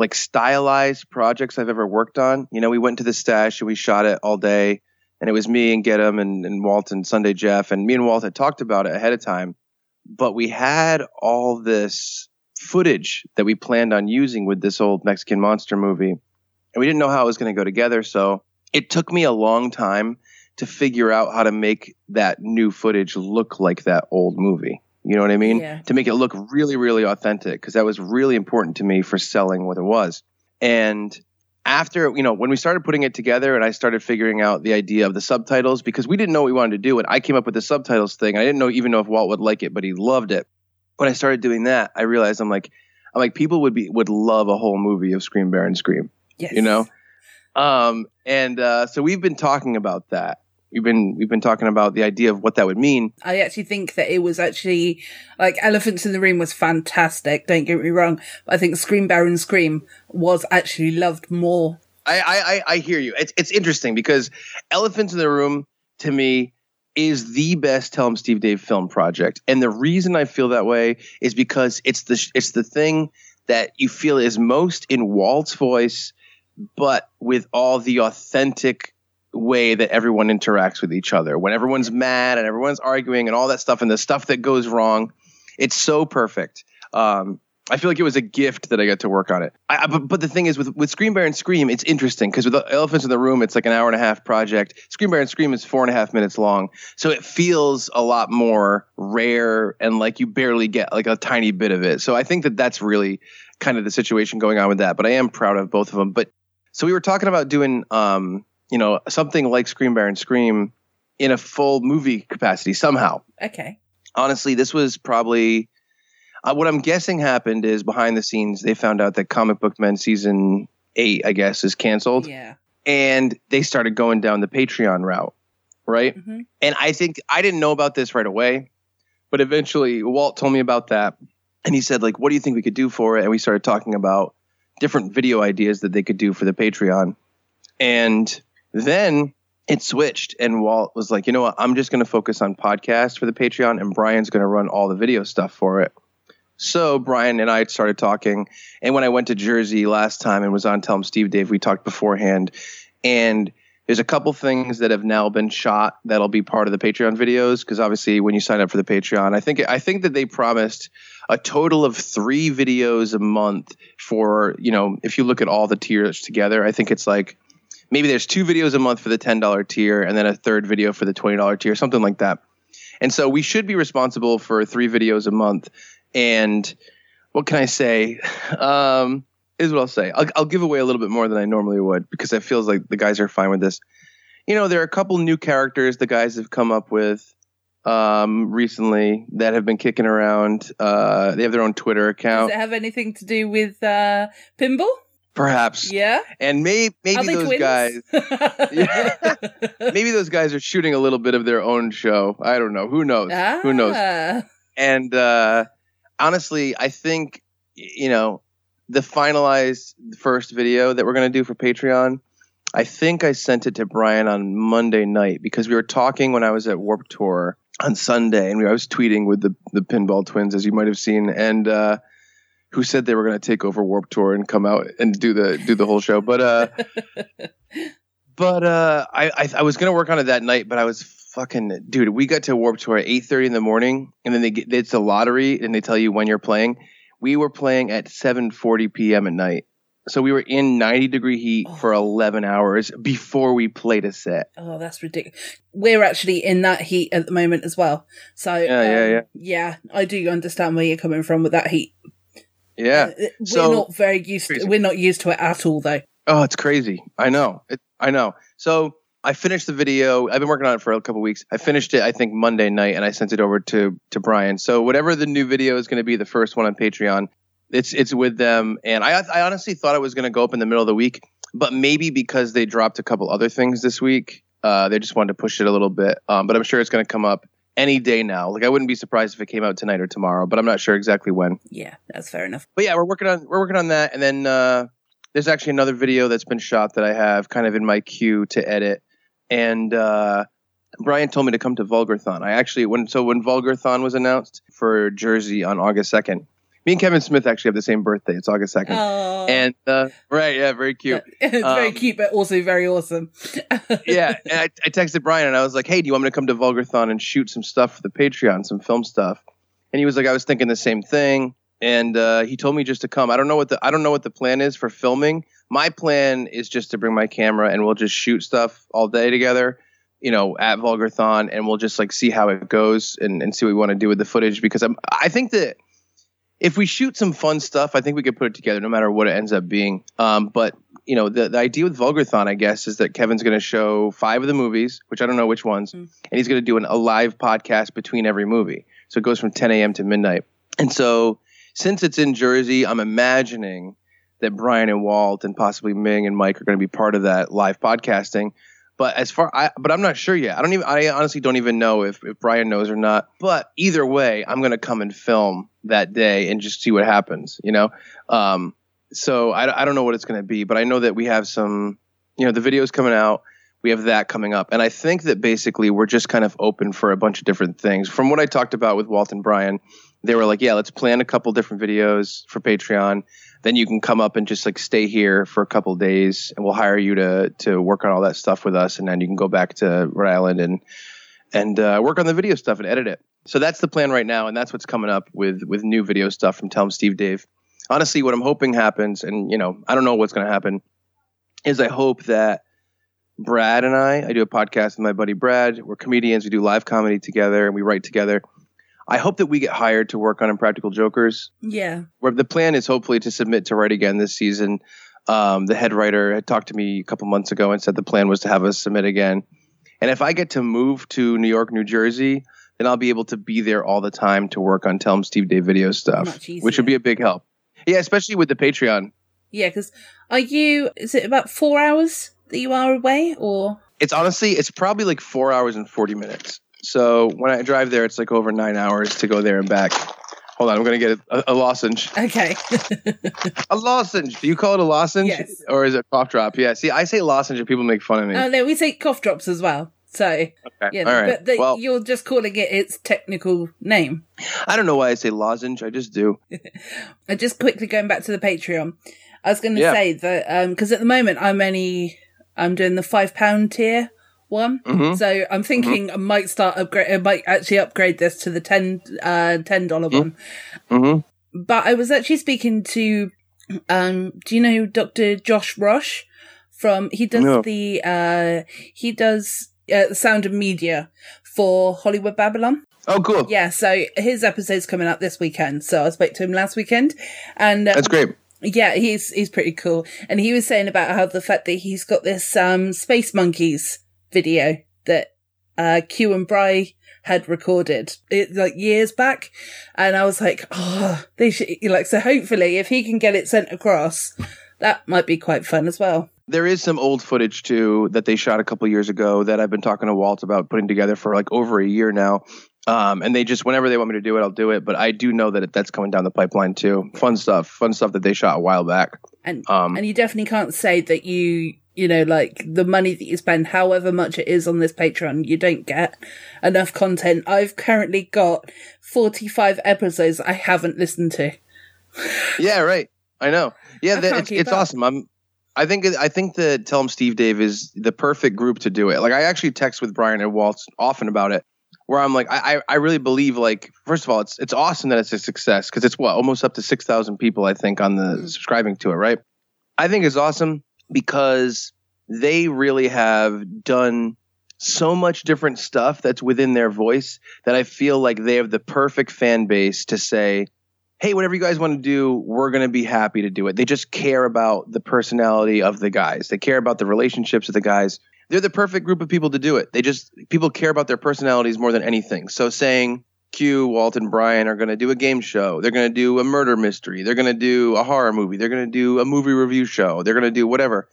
S3: like stylized projects I've ever worked on. You know, we went to the stash and we shot it all day, and it was me and Get 'em and, and Walt and Sunday Jeff, and me and Walt had talked about it ahead of time, but we had all this footage that we planned on using with this old Mexican monster movie. And we didn't know how it was going to go together. So it took me a long time to figure out how to make that new footage look like that old movie. You know what I mean?
S2: Yeah.
S3: To make it look really, really authentic, because that was really important to me for selling what it was. And after, you know, when we started putting it together and I started figuring out the idea of the subtitles, because we didn't know what we wanted to do, and I came up with the subtitles thing. I didn't know even know if Walt would like it, but he loved it. When I started doing that, I realized I'm like, I'm like, people would be would love a whole movie of Scream Baron Scream
S2: Yes.
S3: you know um and uh so we've been talking about that we've been we've been talking about the idea of what that would mean
S2: I actually think that it was actually like Elephants in the Room was fantastic. Don't get me wrong. But I think Scream Baron Scream was actually loved more.
S3: i i i, hear you it's it's interesting because elephants in the room to me is the best tell 'em steve dave film project and the reason i feel that way is because it's the it's the thing that you feel is most in walt's voice but with all the authentic way that everyone interacts with each other. When everyone's mad and everyone's arguing and all that stuff and the stuff that goes wrong, it's so perfect. Um, I feel like it was a gift that I got to work on it. I, I- but, but the thing is, with with Scream and Scream, it's interesting because with the Elephants in the Room, it's like an hour and a half project. Scream Bear and Scream is four and a half minutes long, so it feels a lot more rare and like you barely get like a tiny bit of it. So I think that that's really kind of the situation going on with that. But I am proud of both of them. But so we were talking about doing, um, you know, something like Scream Baron Scream in a full movie capacity somehow.
S2: Okay.
S3: Honestly, this was probably uh, what I'm guessing happened is behind the scenes they found out that Comic Book Men season eight, I guess, is canceled,
S2: Yeah.
S3: and they started going down the Patreon route, right?
S2: Mhm.
S3: And I think I didn't know about this right away, but eventually Walt told me about that, and he said like, "What do you think we could do for it?" And we started talking about different video ideas that they could do for the Patreon, and then it switched, and Walt was like, "You know what? I'm just going to focus on podcast for the Patreon, and Brian's going to run all the video stuff for it." So Brian and I started talking, and when I went to Jersey last time and was on Tell 'em Steve Dave, we talked beforehand, and there's a couple things that have now been shot that'll be part of the Patreon videos because obviously when you sign up for the Patreon, I think I think that they promised a total of three videos a month for you know if you look at all the tiers together, I think it's like maybe there's two videos a month for the ten dollar tier and then a third video for the twenty dollar tier, something like that. And so we should be responsible for three videos a month. And what can I say? Um, is what I'll say. I'll, I'll give away a little bit more than I normally would because it feels like the guys are fine with this. You know, there are a couple new characters the guys have come up with um, recently that have been kicking around. Uh, they have their own Twitter account.
S2: Does it have anything to do with uh, pinball?
S3: Perhaps.
S2: Yeah.
S3: And may, maybe those
S2: twins?
S3: guys, Yeah. maybe those guys are shooting a little bit of their own show. I don't know. Who knows? Who knows?
S2: Ah.
S3: And uh, honestly, I think you know the finalized first video that we're going to do for Patreon. I think I sent it to Brian on Monday night because we were talking when I was at Warped Tour on Sunday, and we, I was tweeting with the the Pinball Twins, as you might have seen, and uh, who said they were going to take over Warped Tour and come out and do the do the whole show. But uh, but uh, I, I I was going to work on it that night, but I was fucking dude. We got to Warped Tour at eight thirty in the morning, and then they get it's a lottery, and they tell you when you're playing. We were playing at seven forty p.m. at night. So we were in 90 degree heat for 11 hours before we played a set.
S2: Oh, that's ridiculous. We're actually in that heat at the moment as well. So
S3: Yeah, yeah,
S2: um,
S3: yeah.
S2: yeah, I do understand where you're coming from with that heat.
S3: Yeah.
S2: Uh, We're
S3: So-
S2: not very used. To, we're not used to it at all, though.
S3: Oh, it's crazy. I know. It, I know. So I finished the video. I've been working on it for a couple weeks. I finished it, I think, Monday night, and I sent it over to to Brian. So whatever the new video is going to be, the first one on Patreon, it's it's with them. And I I honestly thought it was going to go up in the middle of the week, but maybe because they dropped a couple other things this week, uh, they just wanted to push it a little bit. Um, but I'm sure it's going to come up any day now. Like I wouldn't be surprised if it came out tonight or tomorrow, but I'm not sure exactly when
S2: Yeah, that's fair enough.
S3: but yeah, we're working on we're working on that, and then uh, there's actually another video that's been shot that I have kind of in my queue to edit, and uh, Brian told me to come to Vulgarthon. I actually when so when Vulgarthon was announced for Jersey on August second, me and Kevin Smith actually have the same birthday. It's August second,
S2: Oh,
S3: and uh, right, yeah, very cute.
S2: it's very
S3: um,
S2: cute, but also very awesome.
S3: yeah, and I, I texted Brian and I was like, "Hey, do you want me to come to Vulgarthon and shoot some stuff for the Patreon, some film stuff?" And he was like, "I was thinking the same thing." and uh, he told me just to come. I don't know what the I don't know what the plan is for filming. My plan is just to bring my camera and we'll just shoot stuff all day together. You know, at Vulgarthon, and we'll just like see how it goes and, and see what we want to do with the footage because I'm I think that if we shoot some fun stuff, I think we could put it together no matter what it ends up being. Um, but you know, the, the idea with Vulgarthon, I guess, is that Kevin's going to show five of the movies, which I don't know which ones, and he's going to do an, a live podcast between every movie. So it goes from 10 a.m. to midnight. And so since it's in Jersey, I'm imagining that Brian and Walt and possibly Ming and Mike are going to be part of that live podcasting. But as far I but I'm not sure yet. I don't even I honestly don't even know if, if Brian knows or not. But either way, I'm gonna come and film that day and just see what happens, you know? Um so I, I don't know what it's gonna be, but I know that we have some you know, the video's coming out. We have that coming up. And I think that basically we're just kind of open for a bunch of different things. From what I talked about with Walt and Brian, they were like, Yeah, let's plan a couple different videos for Patreon then you can come up and just like stay here for a couple days and we'll hire you to to work on all that stuff with us and then you can go back to Rhode Island and and uh, work on the video stuff and edit it. So that's the plan right now and that's what's coming up with with new video stuff from Tell Tell 'em Steve Dave. Honestly, what I'm hoping happens and you know, I don't know what's going to happen is I hope that Brad and I, I do a podcast with my buddy Brad. We're comedians, we do live comedy together and we write together. I hope that we get hired to work on Impractical Jokers
S2: Yeah.
S3: where the plan is hopefully to submit to write again this season. Um, the head writer had talked to me a couple months ago and said the plan was to have us submit again. And if I get to move to New York, New Jersey, then I'll be able to be there all the time to work on Tell 'em Steve Dave video stuff, which would be a big help. Yeah, especially with the Patreon.
S2: Yeah, because are you, is it about four hours that you are away or?
S3: It's honestly, it's probably like four hours and 40 minutes. So when I drive there, it's like over nine hours to go there and back. Hold on, I'm going to get a, a lozenge.
S2: Okay.
S3: A lozenge. Do you call it a lozenge?
S2: Yes.
S3: Or is it cough drop? Yeah. See, I say lozenge and people make fun of me.
S2: oh, no, we say cough drops as well. So,
S3: okay.
S2: yeah,
S3: All right.
S2: but the,
S3: well,
S2: you're just calling it its technical name.
S3: I don't know why I say lozenge. I just do.
S2: And just quickly going back to the Patreon, I was going to
S3: Yeah.
S2: say that um 'cause because at the moment I'm only I'm doing the five pound tier one,
S3: Mhm.
S2: so I'm thinking I might start upgrade. I might actually upgrade this to the ten uh ten dollar one.
S3: Mm-hmm.
S2: But I was actually speaking to um do you know Dr. Josh Rush from he does
S3: No.
S2: the uh he does uh, sound of media for Hollywood Babylon.
S3: Oh, cool.
S2: Yeah, so his episode's coming up this weekend. So I spoke to him last weekend, and um,
S3: That's great.
S2: yeah, he's he's pretty cool. And he was saying about how the fact that he's got this um Space Monkeys video that uh Q and Bry had recorded it like years back, and I was like, oh, they should like. So hopefully, if he can get it sent across, that might be quite fun as well.
S3: There is some old footage too that they shot a couple years ago that I've been talking to Walt about putting together for like over a year now. Um, and they just whenever they want me to do it, I'll do it. But I do know that that's coming down the pipeline too. Fun stuff, fun stuff that they shot a while back.
S2: And
S3: Um,
S2: and you definitely can't say that you you know like the money that you spend however much it is on this patreon you don't get enough content i've currently got 45 episodes i haven't listened to
S3: Yeah, right. I know. Yeah, that, it's it's
S2: up.
S3: awesome. I'm. I think I think that Tell 'em Steve Dave is the perfect group to do it. Like I actually text with Brian and Walt often about it, where I'm like, I I I really believe like first of all, it's it's awesome that it's a success because it's what almost up to six thousand people I think on the
S2: Mm.
S3: subscribing to it. Right. I think it's awesome because they really have done so much different stuff that's within their voice that I feel like they have the perfect fan base to say, hey, whatever you guys want to do, we're going to be happy to do it. They just care about the personality of the guys. They care about the relationships of the guys. They're the perfect group of people to do it. They just, people care about their personalities more than anything. So saying Q, Walt, and Brian are going to do a game show, they're going to do a murder mystery, they're going to do a horror movie, they're going to do a movie review show, they're going to do whatever.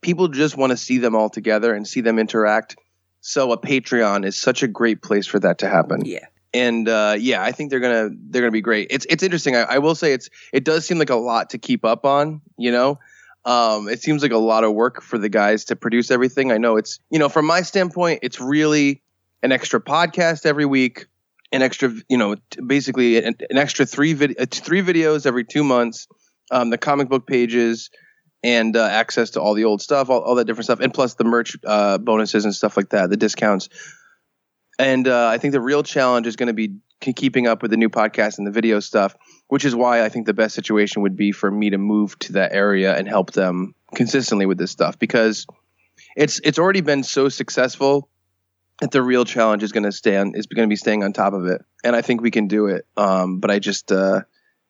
S3: People just want to see them all together and see them interact. So a Patreon is such a great place for that to happen
S2: yeah
S3: and uh, yeah, I think they're gonna they're gonna be great. It's it's interesting. I, I will say it's it does seem like a lot to keep up on. You know, um, it seems like a lot of work for the guys to produce everything. I know it's you know from my standpoint, it's really an extra podcast every week, an extra you know basically an, an extra three vid- uh, three videos every two months, um, the comic book pages. And uh, access to all the old stuff, all, all that different stuff, and plus the merch uh, bonuses and stuff like that, the discounts. And uh, I think the real challenge is going to be keeping up with the new podcast and the video stuff. which is why I think the best situation would be for me to move to that area and help them consistently with this stuff because it's it's already been so successful the real challenge is going to stay on is going to be staying on top of it, and I think we can do it. Um, but I just uh,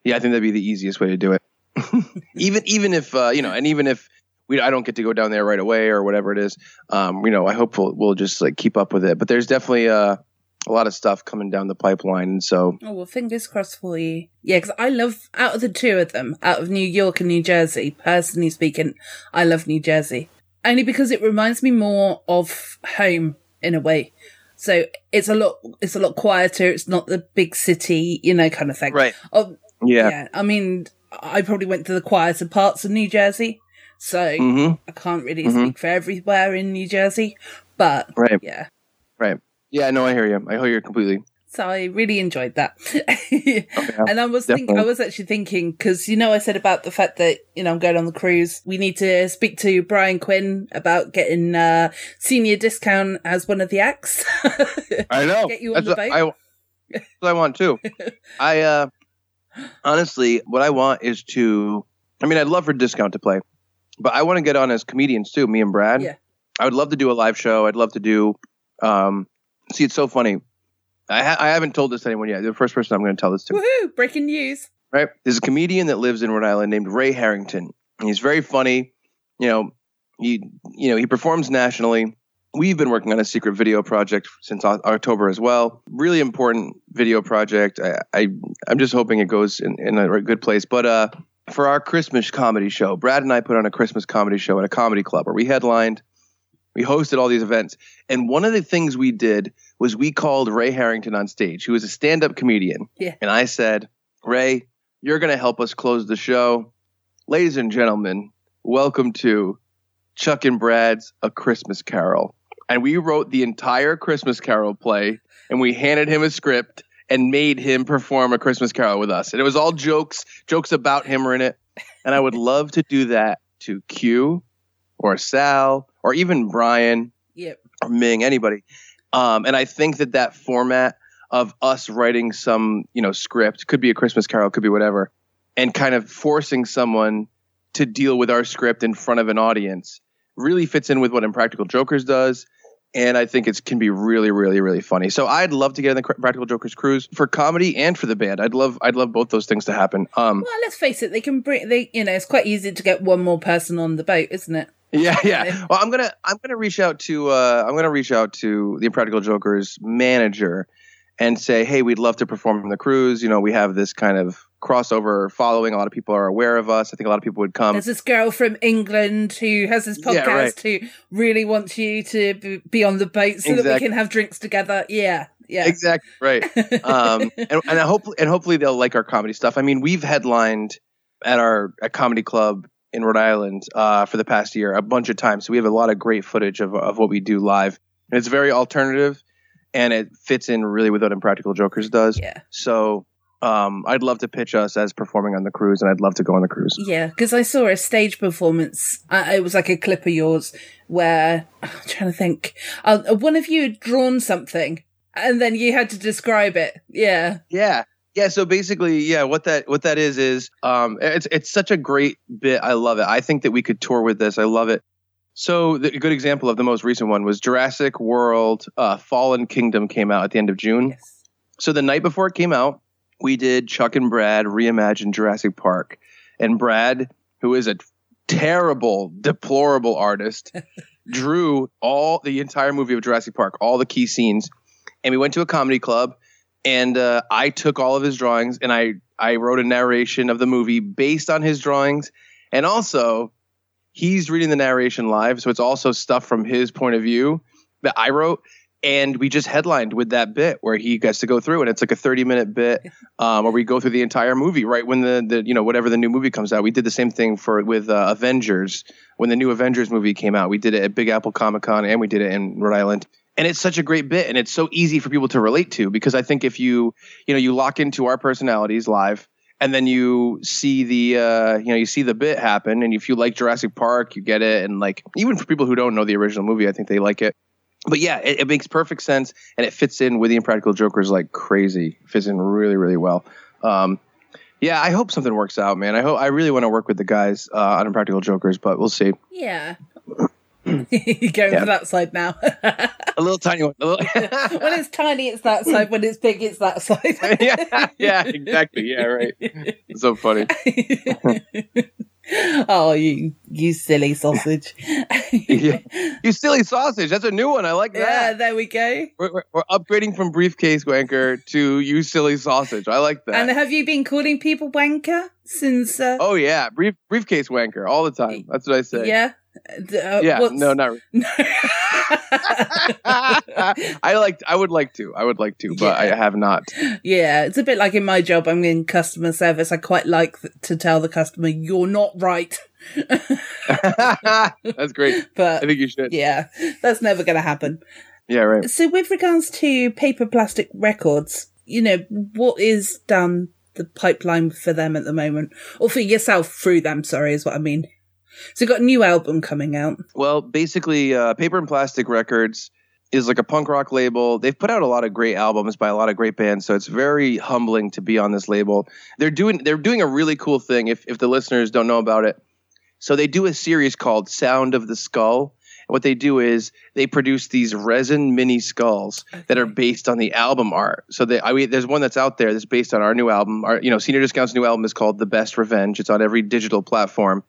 S3: yeah, I think that'd be the easiest way to do it. even even if uh, you know, and even if we I don't get to go down there right away or whatever it is, um, you know, I hope we'll, we'll just like keep up with it. But there's definitely uh, a lot of stuff coming down the pipeline, and so
S2: Oh well, fingers crossed for you. Yeah, because I love out of the two of them, out of New York and New Jersey. Personally speaking, I love New Jersey only because it reminds me more of home in a way. So it's a lot, it's a lot quieter. It's not the big city, you know, kind of thing.
S3: Right.
S2: Oh,
S3: yeah,
S2: yeah. I mean, I probably went to the quieter parts of New Jersey, so
S3: hmm
S2: I can't really
S3: Mhm.
S2: speak for everywhere in New Jersey. But
S3: right,
S2: yeah,
S3: right. Yeah, no, I hear you. I hear you completely.
S2: So I really enjoyed that.
S3: yeah,
S2: and I was thinking, I was actually thinking, because you know, I said about the fact that, you know, I'm going on the cruise. We need to speak to Brian Quinn about getting, uh, senior discount as one of the acts.
S3: I know.
S2: Get you on
S3: That's
S2: the boat.
S3: I, that's what I want too. I uh, honestly, what I want is to. I mean, I'd love for discount to play, but I want to get on as comedians too. Me and Brad.
S2: Yeah.
S3: I would love to do a live show. I'd love to do. Um, see, it's so funny. I, ha- I haven't told this to anyone yet. The first person I'm going to tell this to.
S2: Woohoo! Breaking news.
S3: right? There's a comedian that lives in Rhode Island named Ray Harrington. He's very funny. You know, he you know he performs nationally. We've been working on a secret video project since O- October as well. Really important video project. I, I I'm just hoping it goes in, in a good place. But uh, for our Christmas comedy show, Brad and I put on a Christmas comedy show at a comedy club where we headlined. We hosted all these events, and one of the things we did was we called Ray Harrington on stage, who is a stand-up comedian.
S2: Yeah.
S3: And I said, Ray, you're going to help us close the show. Ladies and gentlemen, welcome to Chuck and Brad's A Christmas Carol. And we wrote the entire Christmas Carol play and we handed him a script and made him perform A Christmas Carol with us. And it was all jokes, jokes about him were in it. And I would love to do that to Q or Sal or even Brian
S2: Yep.
S3: or Ming, anybody. Um, and I think that that format of us writing some, you know, script could be a Christmas Carol, could be whatever, and kind of forcing someone to deal with our script in front of an audience really fits in with what Impractical Jokers does. And I think it can be really, really, really funny. So I'd love to get in the Practical Jokers cruise for comedy and for the band. I'd love, I'd love both those things to happen. Um,
S2: Well, let's face it, they can bring, they, you know, it's quite easy to get one more person on the boat, isn't it?
S3: Yeah, yeah. Well, I'm gonna I'm gonna reach out to uh, I'm gonna reach out to the Impractical Jokers manager and say, hey, we'd love to perform on the cruise. You know, we have this kind of crossover following. A lot of people are aware of us. I think a lot of people would come.
S2: There's this girl from England who has this
S3: Yeah, right.
S2: podcast who really wants you to be on the boat so that we can have drinks together. Yeah. Yeah.
S3: Exactly right. um, and and I hope and hopefully they'll like our comedy stuff. I mean, we've headlined at our at comedy club in Rhode Island uh, for the past year a bunch of times. So we have a lot of great footage of of what we do live, and it's very alternative, and it fits in really with what Impractical Jokers does.
S2: yeah.
S3: So um, I'd love to pitch us as performing on the cruise, and I'd love to go on the cruise.
S2: Yeah, because I saw a stage performance. Uh, it was like a clip of yours where I'm trying to think. Uh, one of you had drawn something, and then you had to describe it. Yeah,
S3: Yeah. Yeah, so basically, yeah, what that what that is is um it's it's such a great bit. I love it. I think that we could tour with this. I love it. So the, a good example of the most recent one was Jurassic World uh, Fallen Kingdom came out at the end of June.
S2: yes,
S3: So the night before it came out, we did Chuck and Brad reimagine Jurassic Park. And Brad, who is a terrible, deplorable artist, drew all the entire movie of Jurassic Park, all the key scenes. And we went to a comedy club and uh, I took all of his drawings and I, I wrote a narration of the movie based on his drawings. And also, he's reading the narration live. So it's also stuff from his point of view that I wrote and we just headlined with that bit where he gets to go through and it's like a 30 minute bit um, where we go through the entire movie right when the, the you know whatever the new movie comes out we did the same thing for with uh, avengers when the new avengers movie came out we did it at big apple comic con and we did it in rhode island and it's such a great bit and it's so easy for people to relate to because i think if you you know you lock into our personalities live and then you see the uh, you know you see the bit happen and if you like jurassic park you get it and like even for people who don't know the original movie i think they like it but yeah, it, it makes perfect sense and it fits in with the Impractical Jokers like crazy. Fits in really, really well. Um, Yeah, I hope something works out, man. I hope I really want to work with the guys uh, on Impractical Jokers, but we'll see.
S2: Yeah. You're going
S3: Yeah.
S2: for that side now.
S3: A little tiny one. Little
S2: when it's tiny, it's that side. When it's big, it's that side.
S3: yeah, yeah, exactly. Yeah, right. It's so funny.
S2: oh, you you silly sausage.
S3: Yeah. You silly sausage. That's a new one. I like that.
S2: Yeah,
S3: that.
S2: there we go.
S3: We're, we're, we're upgrading from briefcase wanker to you silly sausage. I like that.
S2: And have you been calling people wanker since? Uh,
S3: oh yeah, brief briefcase wanker all the time. That's what I say.
S2: yeah. Uh,
S3: Yeah,
S2: what's-
S3: no, not.
S2: No.
S3: I like. I would like to. I would like to, but I have not.
S2: yeah, it's a bit like in my job. I'm in customer service. I quite like th- to tell the customer, "You're not right."
S3: That's great.
S2: But I
S3: think you should.
S2: yeah, that's never going to happen.
S3: Yeah, right.
S2: So, with regards to paper plastic records, you know, what is down the pipeline for them at the moment, or for yourself through them? Sorry, is what I mean. So, you've got a new album coming out.
S3: Well, basically, uh, Paper and Plastic Records is like a punk rock label. They've put out a lot of great albums by a lot of great bands, so it's very humbling to be on this label. They're doing they're doing a really cool thing. If if the listeners don't know about it, so they do a series called Sound of the Skull. And what they do is they produce these resin mini skulls that are based on the album art. So they, I mean, there's one that's out there that's based on our new album. Our, you know, Senior Discount's new album is called The Best Revenge. It's on every digital platform.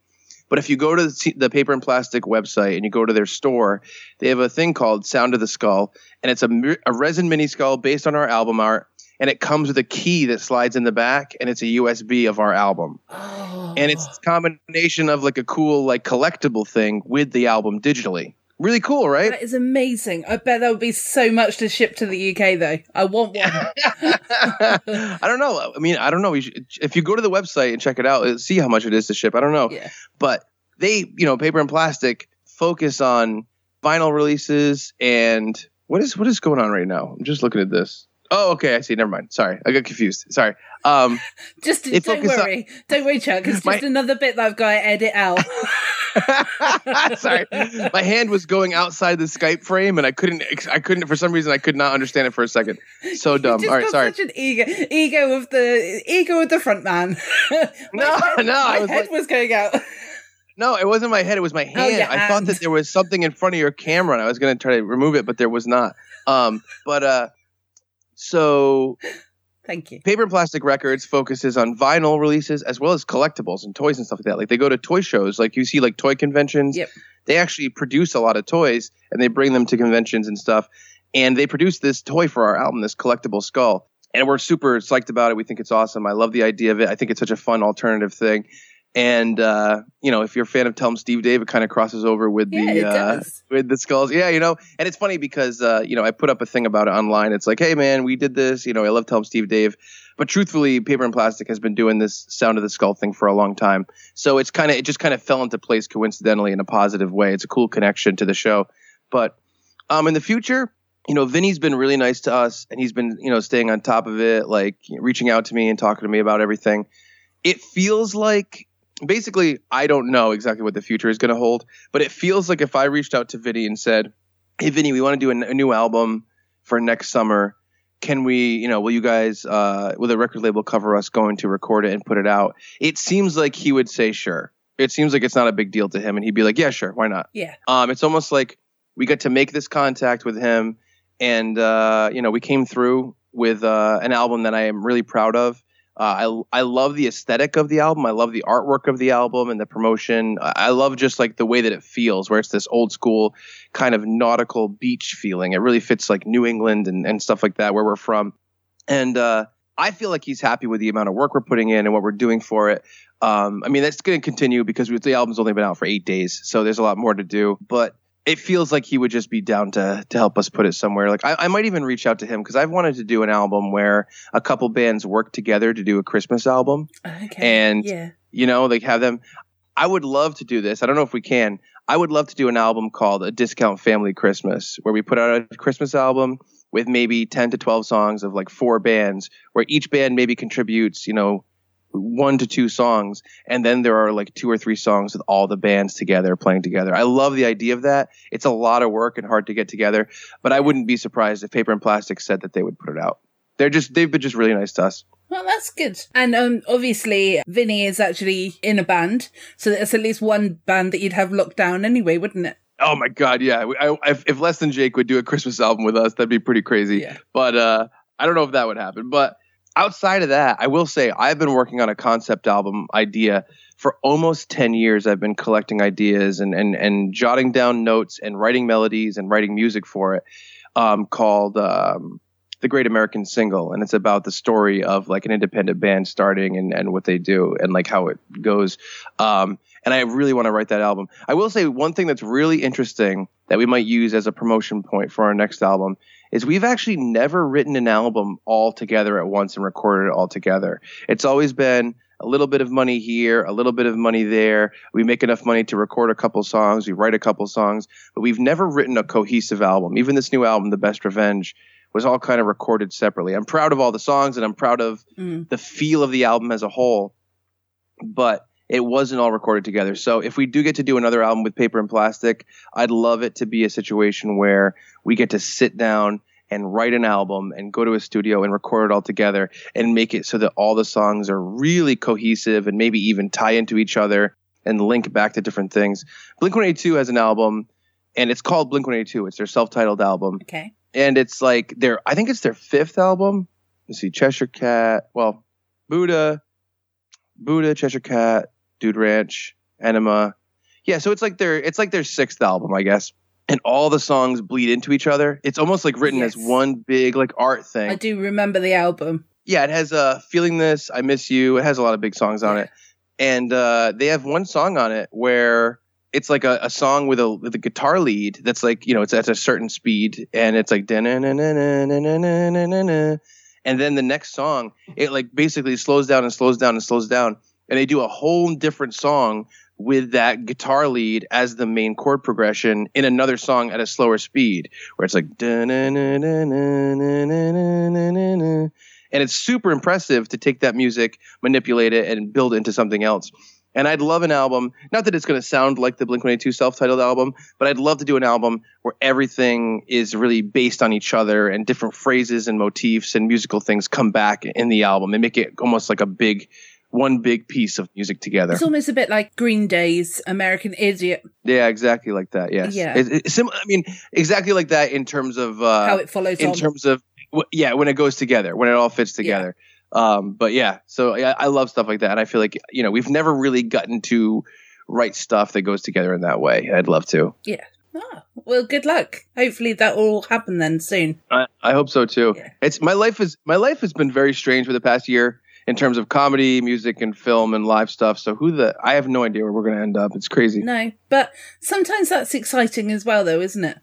S3: But if you go to the, the Paper and Plastic website and you go to their store, they have a thing called Sound of the Skull, and it's a, a resin mini skull based on our album art, and it comes with a key that slides in the back, and it's a USB of our album, oh. and it's a combination of like a cool like collectible thing with the album digitally. Really cool, right?
S2: That is amazing. I bet there would be so much to ship to the UK, though. I want one.
S3: I don't know. I mean, I don't know. If you go to the website and check it out, see how much it is to ship. I don't know.
S2: Yeah.
S3: But they, you know, paper and plastic focus on vinyl releases and what is what is going on right now? I'm just looking at this. Oh, okay. I see. Never mind. Sorry, I got confused. Sorry. Um,
S2: Just don't
S3: focus on-
S2: worry. Don't worry, Chuck. It's just
S3: My-
S2: another bit that I've got to edit out.
S3: sorry, my hand was going outside the Skype frame, and I couldn't. I couldn't for some reason. I could not understand it for a second. So dumb. All right, sorry.
S2: such an ego, ego of the ego of the front man.
S3: No, no,
S2: my
S3: was
S2: head
S3: like-
S2: was going out.
S3: No, it wasn't my head. It was my hand.
S2: your
S3: I thought that there was something in front of your camera, and I was going to try to remove it, but there was not. Um, but uh, so
S2: Thank you.
S3: Paper and Plastic Records focuses on vinyl releases as well as collectibles and toys and stuff like that. Like they go to toy shows, like you see like toy conventions.
S2: Yep.
S3: They actually produce a lot of toys and they bring them to conventions and stuff. And they produced this toy for our album, this collectible skull. And we're super psyched about it. We think it's awesome. I love the idea of it. I think it's such a fun alternative thing. And uh, you know, if you're a fan of Tell 'em Steve Dave, it kind of crosses over with the
S2: Yeah,
S3: uh, with the skulls. Yeah, you know, and it's funny because uh, you know I put up a thing about it online. It's like, hey man, we did this. You know, I love Tell 'em Steve Dave, but truthfully, Paper and Plastic has been doing this sound of the skull thing for a long time. So it's kind of it just kind of fell into place coincidentally in a positive way. It's a cool connection to the show. But um, in the future, you know, Vinny's been really nice to us, and he's been you know staying on top of it, like reaching out to me and talking to me about everything. It feels like basically I don't know exactly what the future is going to hold, but it feels like if I reached out to Vinny and said, "Hey, Vinny, we want to do a, n- a new album for next summer. Can we, you know, will you guys, uh, will the record label cover us going to record it and put it out?" It seems like he would say, "Sure." It seems like it's not a big deal to him, and he'd be like, "Yeah, sure, why not?"
S2: Yeah.
S3: Um, it's almost like we got to make this contact with him, and uh, you know, we came through with uh, an album that I am really proud of. Uh, I I love the aesthetic of the album. I love the artwork of the album and the promotion. I love just like the way that it feels, where it's this old school kind of nautical beach feeling. It really fits like New England and, and stuff like that, where we're from. And uh, I feel like he's happy with the amount of work we're putting in and what we're doing for it. Um, I mean, that's going to continue because the album's only been out for eight days, so there's a lot more to do. But it feels like he would just be down to to help us put it somewhere. Like I, I might even reach out to him because I've wanted to do an album where a couple bands work together to do a Christmas album.
S2: Okay.
S3: And-
S2: yeah.
S3: You know, like have them. I would love to do this. I don't know if we can. I would love to do an album called A Discount Family Christmas, where we put out a Christmas album with maybe 10 to 12 songs of like four bands, where each band maybe contributes, you know, one to two songs. And then there are like two or three songs with all the bands together playing together. I love the idea of that. It's a lot of work and hard to get together, but I wouldn't be surprised if Paper and Plastic said that they would put it out. They're just, they've been just really nice to us.
S2: Well, that's good. And um, obviously, Vinny is actually in a band, so that's at least one band that you'd have locked down anyway, wouldn't it?
S3: Oh my god, yeah. I, if, if Less Than Jake would do a Christmas album with us, that'd be pretty crazy.
S2: Yeah.
S3: But uh, I don't know if that would happen. But outside of that, I will say I've been working on a concept album idea for almost 10 years. I've been collecting ideas and, and, and jotting down notes and writing melodies and writing music for it um, called um, The Great American Single. And it's about the story of like an independent band starting and, and what they do and like how it goes. Um, and I really want to write that album. I will say one thing that's really interesting that we might use as a promotion point for our next album is we've actually never written an album all together at once and recorded it all together. It's always been a little bit of money here, a little bit of money there. We make enough money to record a couple songs, we write a couple songs, but we've never written a cohesive album. Even this new album, The Best Revenge, was all kind of recorded separately. I'm proud of all the songs and I'm proud of
S2: Mm.
S3: the feel of the album as a whole, but it wasn't all recorded together. So if we do get to do another album with paper and plastic, I'd love it to be a situation where we get to sit down and write an album and go to a studio and record it all together and make it so that all the songs are really cohesive and maybe even tie into each other and link back to different things. Blink 182 has an album and it's called Blink 182. It's their self-titled album
S2: Okay.
S3: and it's like their I think it's their fifth album. Let's see, Cheshire Cat, well, Buddha, Buddha, Cheshire Cat, Dude Ranch, Enema. Yeah, so it's like their it's like their sixth album, I guess. And all the songs bleed into each other. It's almost like written
S2: yes.
S3: as one big like art thing.
S2: I do remember the album.
S3: Yeah, it has a uh, feeling this, I miss you. It has a lot of big songs on yeah. it, and uh, they have one song on it where it's like a, a song with a with a guitar lead that's like you know it's at a certain speed and it's like and then the next song it like basically slows down and slows down and slows down and they do a whole different song with that guitar lead as the main chord progression in another song at a slower speed where it's like and it's super impressive to take that music manipulate it and build it into something else and I'd love an album, not that it's going to sound like the Blink 182 self titled album, but I'd love to do an album where everything is really based on each other and different phrases and motifs and musical things come back in the album and make it almost like a big one big piece of music together.
S2: It's almost a bit like Green Day's American Idiot,
S3: Yeah, exactly like that. Yes.
S2: Yeah.
S3: It, it's sim- I mean, exactly like that in terms of uh,
S2: how it follows
S3: in
S2: on.
S3: terms of w- yeah when it goes together when it all fits together um but yeah so yeah, i love stuff like that and i feel like you know we've never really gotten to write stuff that goes together in that way i'd love to
S2: yeah. Ah, well, good luck. Hopefully that will happen then soon.
S3: i, I hope so too
S2: Yeah.
S3: it's my life is my life has been very strange for the past year in terms of comedy music and film and live stuff. So who the i have no idea where we're going to end up. It's crazy.
S2: No, but sometimes that's exciting as well, though, isn't it?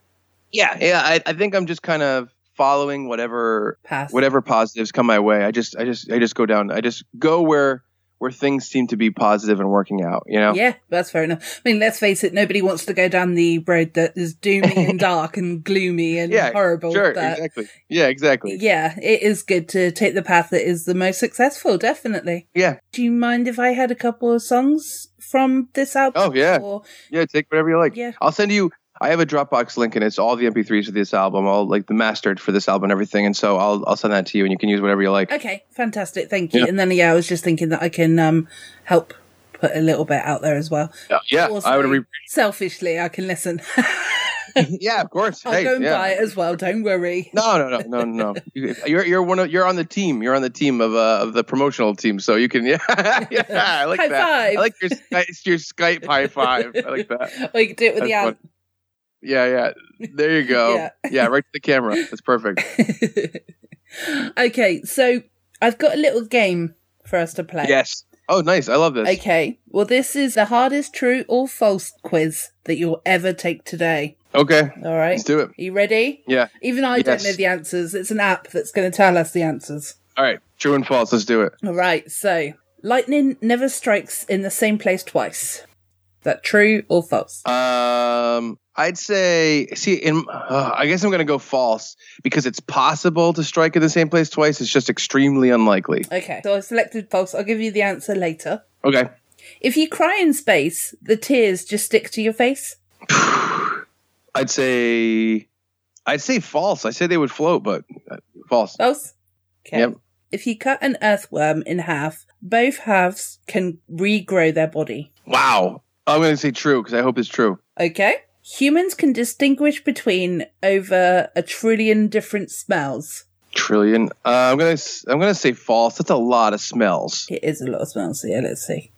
S3: yeah. Yeah I, I think i'm just kind of following whatever
S2: Pass.
S3: whatever positives come my way. I just i just i just go down. I just go where where things seem to be positive and working out you know
S2: Yeah, that's fair enough. I mean, let's face it, nobody wants to go down the road that is doomy and dark and gloomy and
S3: yeah
S2: horrible.
S3: sure
S2: but
S3: exactly yeah exactly
S2: yeah, it is good to take the path that is the most successful, definitely.
S3: yeah
S2: Do you mind if I had a couple of songs from this album?
S3: Oh, yeah.
S2: Or-
S3: yeah take whatever you like
S2: Yeah.
S3: i'll send you i have a dropbox link and it's all the mp3s of this album all like the mastered for this album and everything and so i'll i'll send that to you and you can use whatever you like
S2: Okay, fantastic. Thank you.
S3: Yeah.
S2: And then, yeah, I was just thinking that I can um, help put a little bit out there as well.
S3: yeah, yeah
S2: Also,
S3: i would re-
S2: selfishly, I can listen.
S3: yeah of course
S2: I'll
S3: hey,
S2: go and
S3: yeah.
S2: buy it as well. Don't worry.
S3: no, no, no, no, no. You- You're you're one of you're on the team. You're on the team of uh, of the promotional team, so you can yeah. yeah I like
S2: High
S3: that.
S2: five.
S3: I like your Sky- your Skype high five. I like that.
S2: Or you can do it with the
S3: That's
S2: ant.
S3: Yeah, yeah. There you go.
S2: Yeah.
S3: yeah. right to the camera. That's perfect.
S2: okay, so I've got a little game for us to play.
S3: Yes. Oh, nice. I love this.
S2: Okay, well, this is the hardest true or false quiz that you'll ever take today.
S3: Okay.
S2: All right.
S3: Let's do it.
S2: Are you ready?
S3: Yeah.
S2: Even I don't know the answers. It's an app that's going to tell us the answers.
S3: All right. True and false. Let's do it.
S2: All right, so lightning never strikes in the same place twice. Is that true or false?
S3: Um, I'd say. See, in uh, I guess I'm gonna go false because it's possible to strike in the same place twice. It's just extremely unlikely.
S2: Okay, so I selected false. I'll give you the answer later.
S3: Okay.
S2: If you cry in space, the tears just stick to your face.
S3: I'd say. I'd say false. I say they would float, but uh, false.
S2: False? Okay.
S3: Yep.
S2: If you cut an earthworm in half, both halves can regrow their body.
S3: Wow. I'm going to say true because I hope it's true.
S2: Okay. Humans can distinguish between over a trillion different smells.
S3: Trillion. Uh, I'm gonna I'm gonna say false. That's a lot of smells.
S2: It is a lot of smells. Yeah, let's see.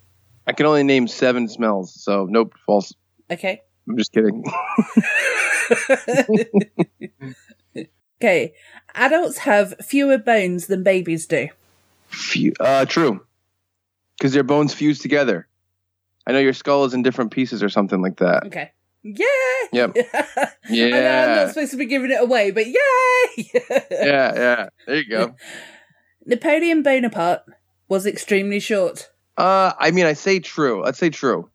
S3: I can only name seven smells, so nope, false.
S2: Okay.
S3: I'm just kidding.
S2: Okay. Adults have fewer bones than babies do.
S3: Few, uh, true, because their bones fuse together. I know your skull is in different pieces or something like that.
S2: Okay. Yeah.
S3: Yep.
S2: I know I'm not supposed to be giving it away, but yay!
S3: yeah, yeah. There you go.
S2: Napoleon Bonaparte was extremely short.
S3: Uh, I mean, I say true. Let's say true.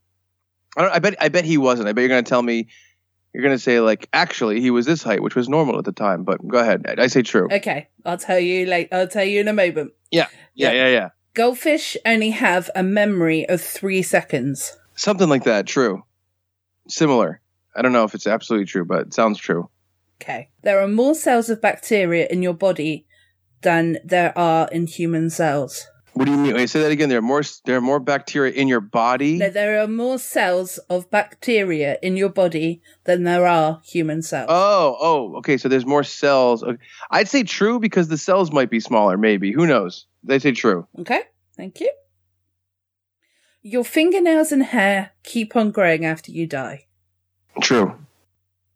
S3: I don't. I bet. I bet he wasn't. I bet you're gonna tell me. You're gonna say like, actually, he was this height, which was normal at the time. But go ahead. I, I say true.
S2: Okay, I'll tell you late. I'll tell you in a moment.
S3: Yeah, yeah, yeah, yeah.
S2: Goldfish only have a memory of three seconds.
S3: Something like that. True. Similar. I don't know if it's absolutely true, but it sounds true.
S2: Okay. There are more cells of bacteria in your body than there are in human cells.
S3: What do you mean? Wait, say that again. There are more. There are more bacteria in your body.
S2: No, there are more cells of bacteria in your body than there are human cells.
S3: Oh, oh, okay. So there's more cells. Okay. I'd say true because the cells might be smaller. Maybe. Who knows? They say true.
S2: Okay, thank you. Your fingernails and hair keep on growing after you die.
S3: True.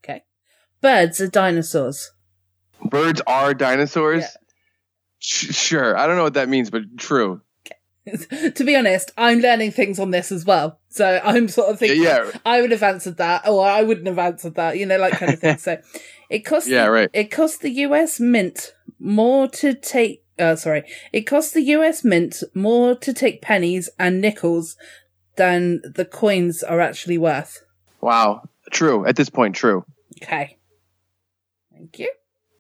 S2: Okay. Birds are dinosaurs.
S3: Birds are dinosaurs.
S2: Yeah.
S3: Sh- sure. I don't know what that means, but true.
S2: to be honest, I'm learning things on this as well. So I'm sort of thinking
S3: Yeah.
S2: I would have answered that, or I wouldn't have answered that, you know, like kind of thing. So it costs
S3: Yeah, right.
S2: it costs the US Mint more to take uh sorry. It costs the US Mint more to take pennies and nickels than the coins are actually worth.
S3: Wow. True. At this point, true.
S2: Okay. Thank you.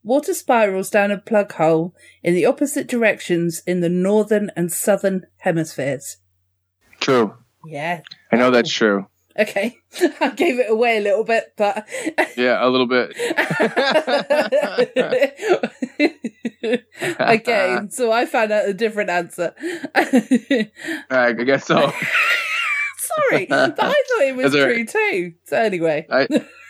S2: Water spirals down a plug hole in the opposite directions in the northern and southern hemispheres.
S3: True.
S2: Yeah.
S3: I know that's true.
S2: Okay. I gave it away a little bit, but
S3: Yeah, a little bit.
S2: okay, so I found out a different answer.
S3: I guess so.
S2: Sorry, but I thought it was
S3: all
S2: true too. So anyway,
S3: I,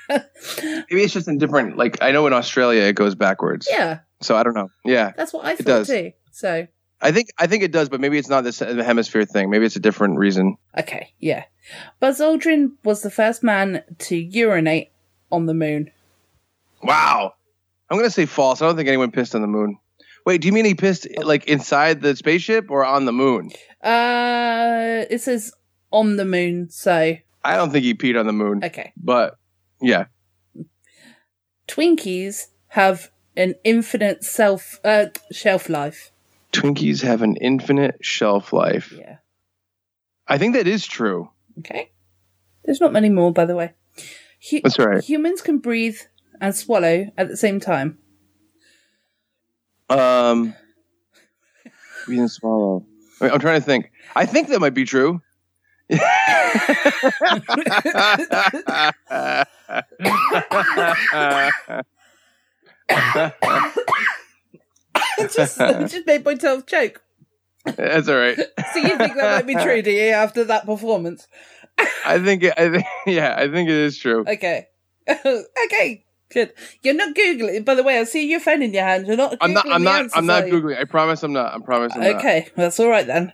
S3: maybe it's just in different. Like I know in Australia it goes backwards.
S2: yeah,
S3: So I don't know. Yeah,
S2: that's what I thought
S3: does.
S2: too. So
S3: I think I think it does, but maybe it's not this the hemisphere thing. Maybe it's a different reason.
S2: okay, yeah. Buzz Aldrin was the first man to urinate on the moon.
S3: Wow. I'm gonna say false. I don't think anyone pissed on the moon. Wait, do you mean he pissed like inside the spaceship or on the moon?
S2: Uh, it says on the moon, so
S3: I don't think he peed on the moon.
S2: okay.
S3: But yeah.
S2: Twinkies have an infinite self uh shelf life.
S3: Twinkies have an infinite shelf life.
S2: Yeah.
S3: I think that is true.
S2: Okay. There's not many more, by the way. Hu-
S3: That's right.
S2: Humans can breathe and swallow at the same time.
S3: Um, we didn't swallow. Wait, I'm trying to think. I think that might be true.
S2: It just, it just made myself choke.
S3: That's all right.
S2: So you think that might be true, do you, after that performance?
S3: I think. It, I think. Yeah, I think it is true.
S2: Okay. okay. Good. You're not googling. By the way, I see your phone in your hand. You're not. Googling
S3: I'm not. I'm not.
S2: answers,
S3: I'm not googling. I promise. I'm not. I promise. I'm not.
S2: Okay, that's all right then.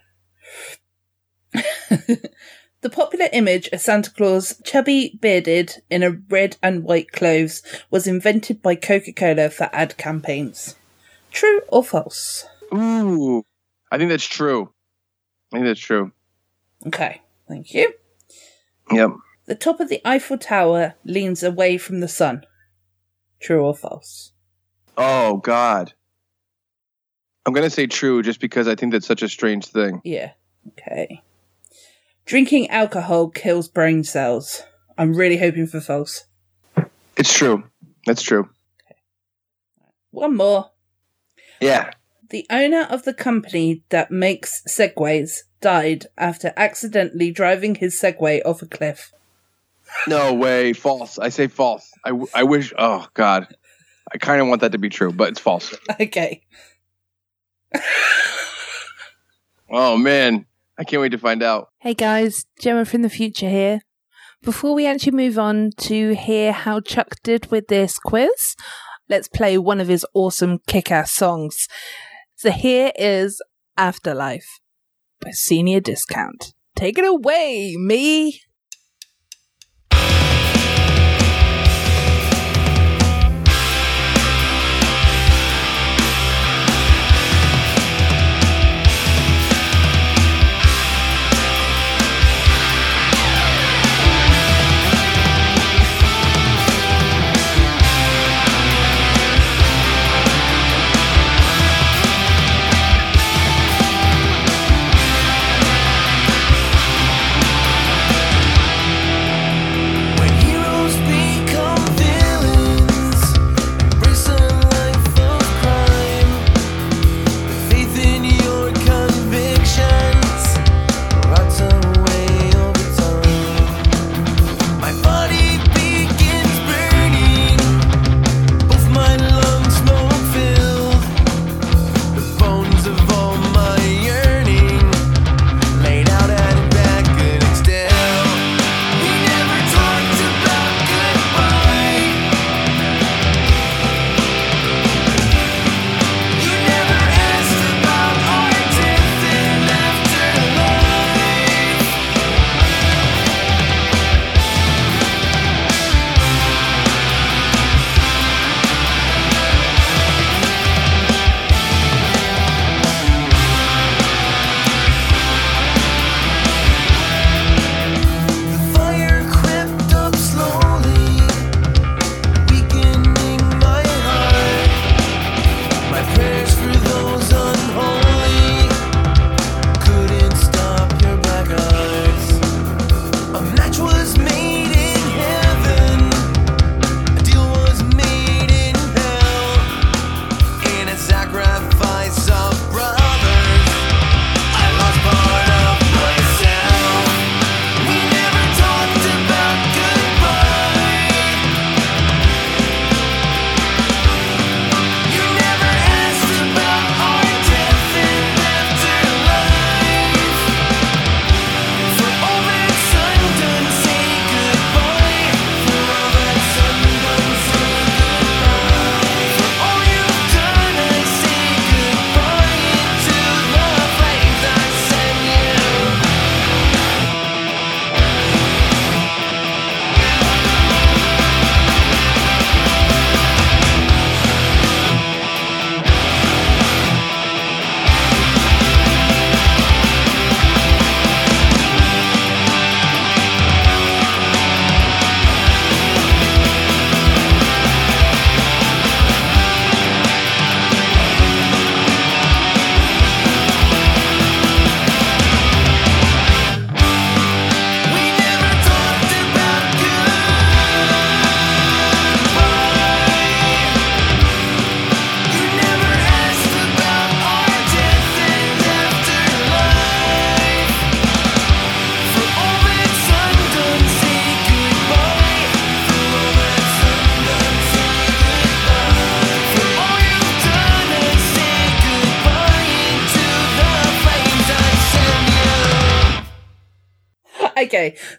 S2: the popular image of Santa Claus, chubby bearded in a red and white clothes, was invented by Coca Cola for ad campaigns. True or false?
S3: Ooh, I think that's true. I think that's true.
S2: Okay, thank you.
S3: Yep.
S2: The top of the Eiffel Tower leans away from the sun. True or false?
S3: Oh God. I'm gonna say true just because I think that's such a strange thing.
S2: Yeah. Okay. Drinking alcohol kills brain cells. I'm really hoping for false.
S3: It's true. That's true.
S2: One more.
S3: Yeah.
S2: The owner of the company that makes Segways died after accidentally driving his Segway off a cliff.
S3: No way. False. I say false. I, w- I wish. Oh God. I kind of want that to be true, but it's false.
S2: Okay.
S3: Oh man, I can't wait to find out.
S4: Hey guys, Gemma from the future here. Before we actually move on to hear how Chuck did with this quiz, let's play one of his awesome kick ass songs. So here is Afterlife by Senior Discount. Take it away, me!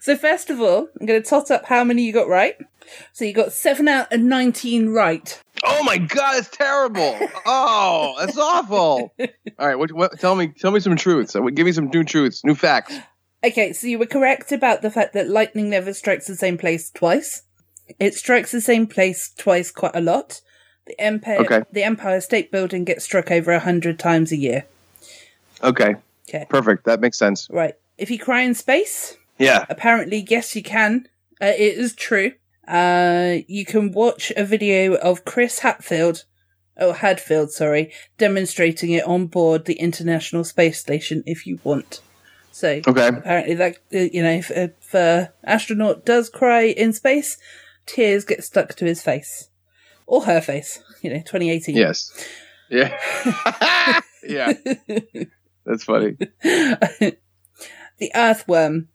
S2: So first of all, I'm going to tot up how many you got right. So you got 7 out of 19 right.
S3: Oh my god, it's terrible. Oh, that's awful. All right, what, what, tell me, tell me some truths. Uh, give me some new truths, new facts.
S2: Okay, so you were correct about the fact that lightning never strikes the same place twice. It strikes the same place twice quite a lot. The Empire,
S3: Okay.
S2: the Empire State Building gets struck over a hundred times a year.
S3: Okay,
S2: Okay,
S3: perfect. That makes sense.
S2: right. If you cry in space,
S3: Yeah.
S2: apparently, yes, you can. Uh, it is true. Uh, you can watch a video of Chris Hatfield, oh Hadfield, sorry, demonstrating it on board the International Space Station if you want. So
S3: Okay.
S2: apparently, that uh, you know, if, if uh, astronaut does cry in space, tears get stuck to his face or her face. You know, 2018.
S3: Yes. Yeah. yeah. That's funny.
S2: the earthworm.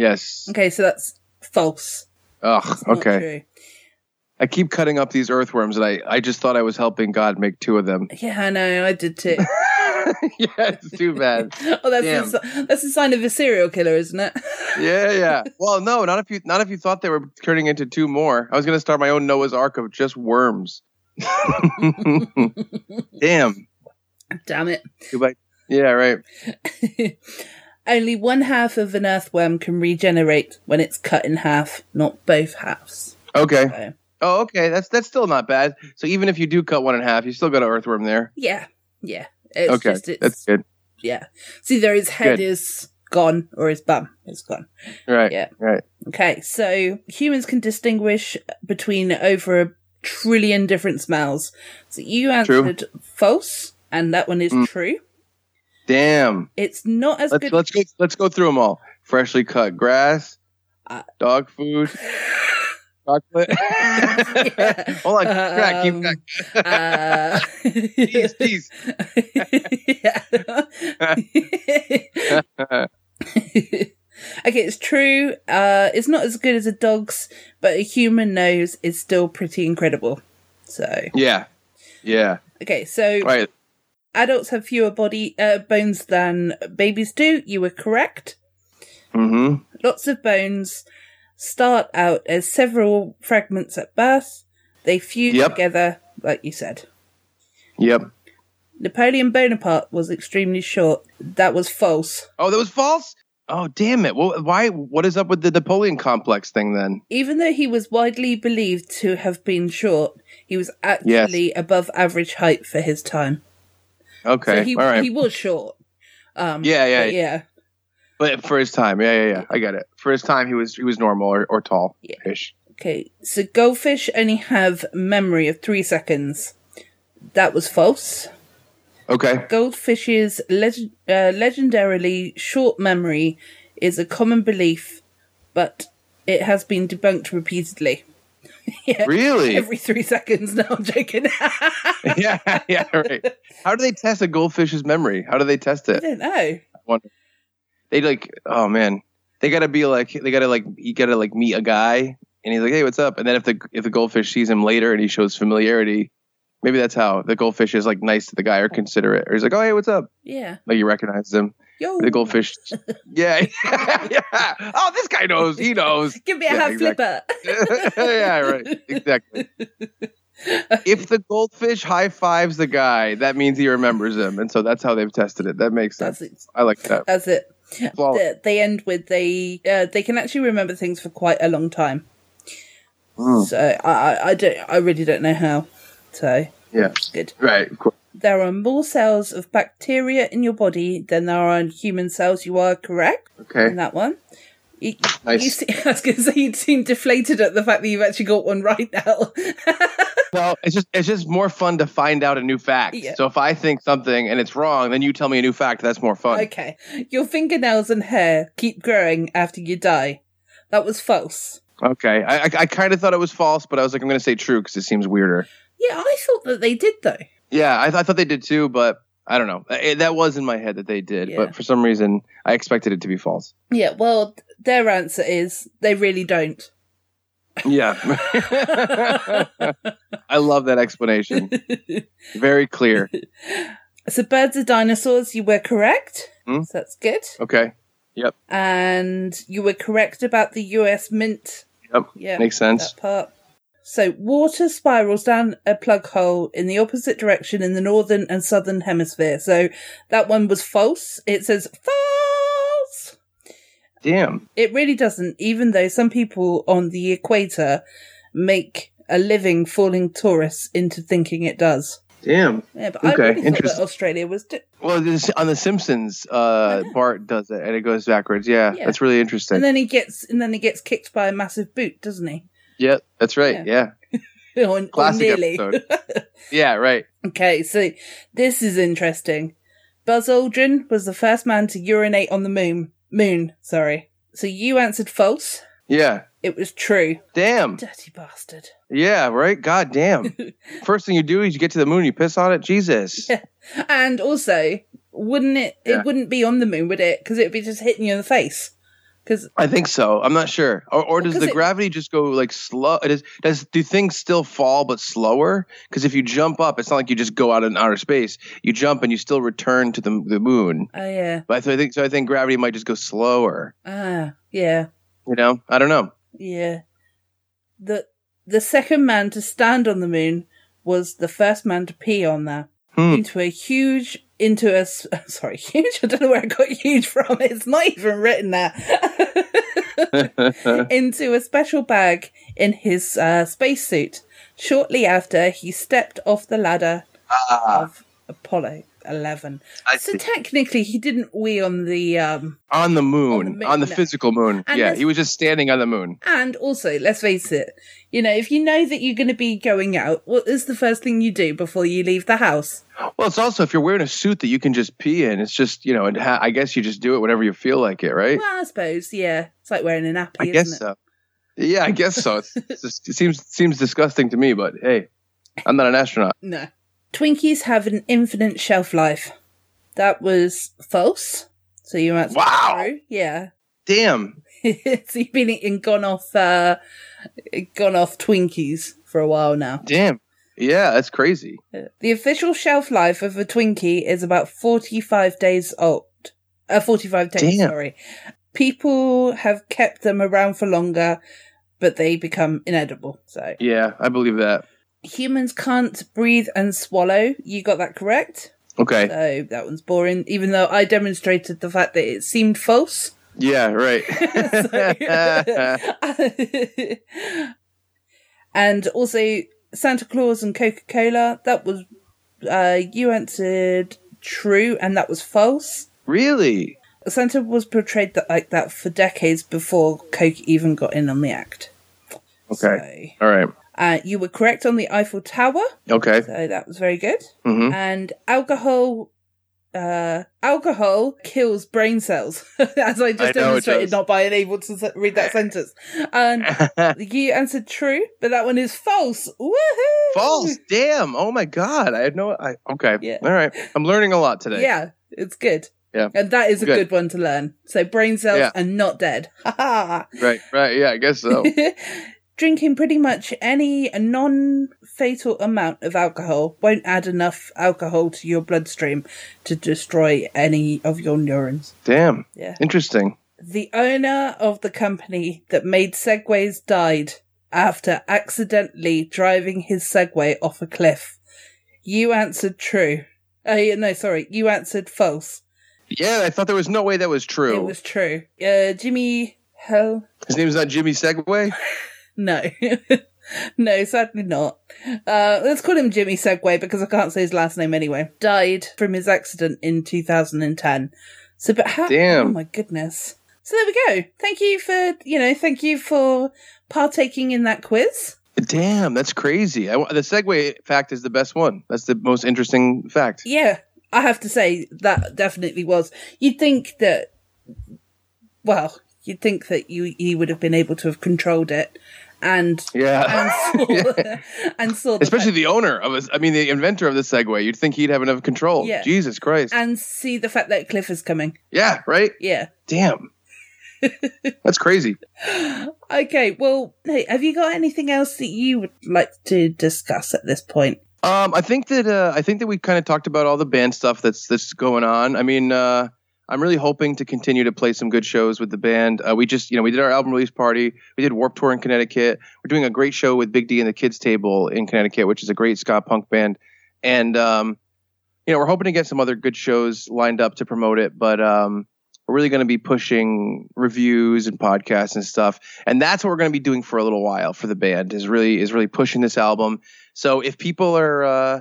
S3: Yes.
S2: Okay, so that's false.
S3: Ugh.
S2: Not
S3: Okay. I keep cutting up these earthworms, and I, I just thought I was helping God make two of them.
S2: Yeah, I know. I did too.
S3: yeah, it's too bad.
S2: oh, that's a, that's a sign of a serial killer, isn't it?
S3: Yeah, yeah. Well, no, not if you not if you thought they were turning into two more. I was gonna start my own Noah's Ark of just worms. Damn.
S2: Damn it.
S3: Yeah, right.
S2: Only one half of an earthworm can regenerate when it's cut in half, not both halves.
S3: Okay.
S2: So,
S3: Oh, okay. That's that's still not bad. So even if you do cut one in half, you still got an earthworm there.
S2: yeah, yeah. It's
S3: okay,
S2: just it's
S3: that's good.
S2: yeah. See, either his head
S3: Good.
S2: is gone or his bum is gone.
S3: Right.
S2: Yeah.
S3: Right.
S2: Okay, so humans can distinguish between over a trillion different smells. So you
S3: True.
S2: answered false, and that one is
S3: Mm.
S2: true.
S3: Damn.
S2: It's not as
S3: Let's
S2: good.
S3: let's go let's go through them all. Freshly cut grass,
S2: Uh,
S3: dog food, chocolate. Hold on, crack, keep
S2: Um,
S3: crack.
S2: uh,
S3: Jeez, jeez.
S2: okay, it's true. Uh, it's not as good as a dog's, but a human nose is still pretty incredible. So,
S3: yeah. Yeah.
S2: okay, so
S3: Right.
S2: Adults have fewer body uh, bones than babies do. You were correct.
S3: Mm-hmm.
S2: Lots of bones start out as several fragments at birth. They fuse
S3: Yep.
S2: together, like you said.
S3: Yep.
S2: Napoleon Bonaparte was extremely short. That was false.
S3: Oh, that was false. Oh, damn it! Well, why? What is up with the Napoleon complex thing then?
S2: Even though he was widely believed to have been short, he was actually above average height for his time.
S3: Okay,
S2: So he
S3: all right.
S2: he was short. Um,
S3: Yeah, yeah,
S2: but yeah.
S3: but for his time, yeah, yeah, yeah. I get it. For his time, he was he was normal or, or tall ish.
S2: Okay, so goldfish only have memory of three seconds. That was false.
S3: Okay.
S2: Goldfish's leg- uh, legendarily short memory is a common belief, but it has been debunked repeatedly. Yeah,
S3: Really?
S2: Every three seconds. No, I'm joking.
S3: yeah, yeah, right. How do they test a goldfish's memory? How do they test it?
S2: I don't know.
S3: I. They like, oh man, they gotta be like, they gotta like, you gotta like meet a guy, and he's like, hey, what's up? And then if the if the goldfish sees him later and he shows familiarity, maybe that's how the goldfish is like nice to the guy or considerate, or he's like, oh hey, what's up?
S2: Yeah.
S3: Like he recognizes him.
S2: Yo.
S3: The goldfish, yeah, yeah. Oh, this guy knows. He knows.
S2: Give me a
S3: Yeah,
S2: half
S3: exactly.
S2: flipper.
S3: yeah, right. Exactly. if the goldfish high fives the guy, that means he remembers him, and so that's how they've tested it. That makes sense.
S2: That's it.
S3: I like that.
S2: That's it.
S3: Flawless.
S2: They, end with they uh, they can actually remember things for quite a long time.
S3: Hmm.
S2: So I, I I don't I really don't know how. So
S3: Yeah.
S2: good.
S3: Right. Of course.
S2: There are more cells of bacteria in your body than there are in human cells. You are correct
S3: Okay.
S2: in that one. You,
S3: Nice.
S2: you se- I was going to say you seem deflated at the fact that you've actually got one right now.
S3: Well, it's just it's just more fun to find out a new fact.
S2: Yeah.
S3: So if I think something and it's wrong, then you tell me a new fact. That's more fun.
S2: okay, your fingernails and hair keep growing after you die. That was false.
S3: Okay. I I, I kind of thought it was false, but I was like, I'm going to say true because it seems weirder.
S2: Yeah, I thought that they did though.
S3: Yeah, I, I thought they did too, but I don't know. It, that was in my head that they did,
S2: Yeah.
S3: but for some reason I expected it to be false.
S2: Yeah, well, their answer is they really don't.
S3: Yeah. I love that explanation. Very clear.
S2: So, birds are dinosaurs. You were correct.
S3: Hmm?
S2: So that's good.
S3: Okay. Yep.
S2: And you were correct about the U.S. Mint.
S3: Yep.
S2: Yeah,
S3: Makes sense.
S2: That part. So, water spirals down a plug hole in the opposite direction in the northern and southern hemisphere. So, that one was false. It says false.
S3: Damn.
S2: It really doesn't, even though some people on the equator make a living fooling tourists into thinking it does.
S3: Damn.
S2: Yeah, but I
S3: Okay,
S2: really thought that
S3: interesting.
S2: Australia was.
S3: Well, this, on The Simpsons, uh, Bart does it, and it goes backwards. Yeah,
S2: Yeah.
S3: that's really interesting.
S2: and then he gets, and then he gets kicked by a massive boot, doesn't he?
S3: Yeah, that's right.
S2: Yeah.
S3: Yeah,
S2: or,
S3: classic
S2: nearly.
S3: episode. yeah, right.
S2: Okay, so this is interesting. Buzz Aldrin was the first man to urinate on the moon. Moon, sorry. So you answered false.
S3: Yeah.
S2: It was true.
S3: Damn.
S2: Dirty bastard.
S3: Yeah, right. God damn. First thing you do is you get to the moon, you piss on it. Jesus.
S2: Yeah. And also, wouldn't it?
S3: Yeah.
S2: It wouldn't be on the moon, would it? Because it would be just hitting you in the face. Because
S3: I think so. I'm not sure. Or, or does the
S2: it-
S3: gravity just go like slow? Does, does do things still fall but slower? Because if you jump up, it's not like you just go out in outer space. You jump and you still return to the the moon.
S2: oh yeah,
S3: But I think so. I think gravity might just go slower.
S2: ah yeah,
S3: You know, I don't know.
S2: yeah. The the second man to stand on the moon was the first man to pee on there
S3: Hmm.
S2: into a huge into a sorry huge. I don't know where I got huge from. It's not even written there. into a special bag in his uh, spacesuit shortly after he stepped off the ladder of Apollo 11.
S3: I
S2: so technically, he didn't wee on the. Um,
S3: on the moon,
S2: On the
S3: on the,
S2: moon.
S3: physical moon.
S2: And
S3: yeah, he was just standing on the moon.
S2: and also, let's face it, you know, if you know that you're going to be going out, what is the first thing you do before you leave the house?
S3: Well, it's also if you're wearing a suit that you can just pee in. It's just you know, and ha- I guess you just do it whenever you feel like it, right?
S2: Well, I suppose, yeah. It's like wearing a nappy,
S3: I guess so. Yeah, I guess so. Just, it seems seems disgusting to me, but hey, I'm not an astronaut.
S2: No. Twinkies have an infinite shelf life. That was false. So you answered
S3: Wow.
S2: true. Yeah.
S3: Damn.
S2: so you've been eating gone off uh gone off Twinkies for a while now.
S3: Damn. Yeah, that's crazy.
S2: The official shelf life of a Twinkie is about 45 days old. Uh, 45 days,
S3: Damn.
S2: sorry. People have kept them around for longer, but they become inedible. So
S3: Yeah, I believe that.
S2: Humans can't breathe and swallow. You got that correct?
S3: Okay.
S2: So that one's boring, even though I demonstrated the fact that it seemed false.
S3: Yeah, right.
S2: and also Santa Claus and Coca Cola. That was uh, you answered true, and that was false.
S3: really?
S2: Santa was portrayed that, like that for decades before Coke even got in on the act.
S3: Okay. All right.
S2: Uh, you were correct on the Eiffel Tower,
S3: Okay.
S2: so that was very good.
S3: hmm
S2: And alcohol. Uh, alcohol kills brain cells, as I just
S3: I
S2: demonstrated, not by unable to read that sentence. And you answered true, but that one is false. Woohoo!
S3: False. Damn. Oh my god. I had no. I okay.
S2: Yeah.
S3: All right. I'm learning a lot today.
S2: Yeah, it's good.
S3: Yeah.
S2: And that is a
S3: Good.
S2: good, one to learn. So brain cells
S3: Yeah.
S2: are not dead. Ha ha!
S3: Right. Right. Yeah. I guess so.
S2: Drinking pretty much any non-fatal amount of alcohol won't add enough alcohol to your bloodstream to destroy any of your neurons.
S3: Damn.
S2: Yeah.
S3: Interesting.
S2: The owner of the company that made Segways died after accidentally driving his Segway off a cliff. You answered true. Oh, yeah, no, sorry. You answered false.
S3: Yeah, I thought there was no way that was true.
S2: It was true. Uh, Jimmy Hell?
S3: His name's not Jimmy Segway.
S2: No. no, sadly not. Uh, let's call him Jimmy Segway because I can't say his last name anyway. Died from his accident in 2010. So, but how?
S3: Damn.
S2: Oh my goodness. So there we go. Thank you for, you know, thank you for partaking in that quiz.
S3: Damn, that's crazy. I, the Segway fact is the best one. That's the most interesting fact.
S2: Yeah, I have to say that definitely was. You'd think that, well, you'd think that you he would have been able to have controlled it, and
S3: Yeah.
S2: and saw, and saw
S3: Especially
S2: fact-
S3: the owner of us. I mean, the inventor of the Segway. You'd think he'd have enough control.
S2: Yeah.
S3: Jesus Christ.
S2: and see the fact that Cliff is coming.
S3: yeah, right?
S2: Yeah.
S3: Damn. That's crazy.
S2: Okay. Well, hey, have you got anything else that you would like to discuss at this point?
S3: Um, I think that uh, I think that we kind of talked about all the band stuff that's that's going on. I mean, uh, I'm really hoping to continue to play some good shows with the band. Uh, we just, you know, we did our album release party. We did Warped Tour in Connecticut. We're doing a great show with Big D and the Kids Table in Connecticut, which is a great ska punk band. And um, you know, we're hoping to get some other good shows lined up to promote it. But um, we're really going to be pushing reviews and podcasts and stuff. And that's what we're going to be doing for a little while for the band. Is really is really pushing this album. So if people are uh,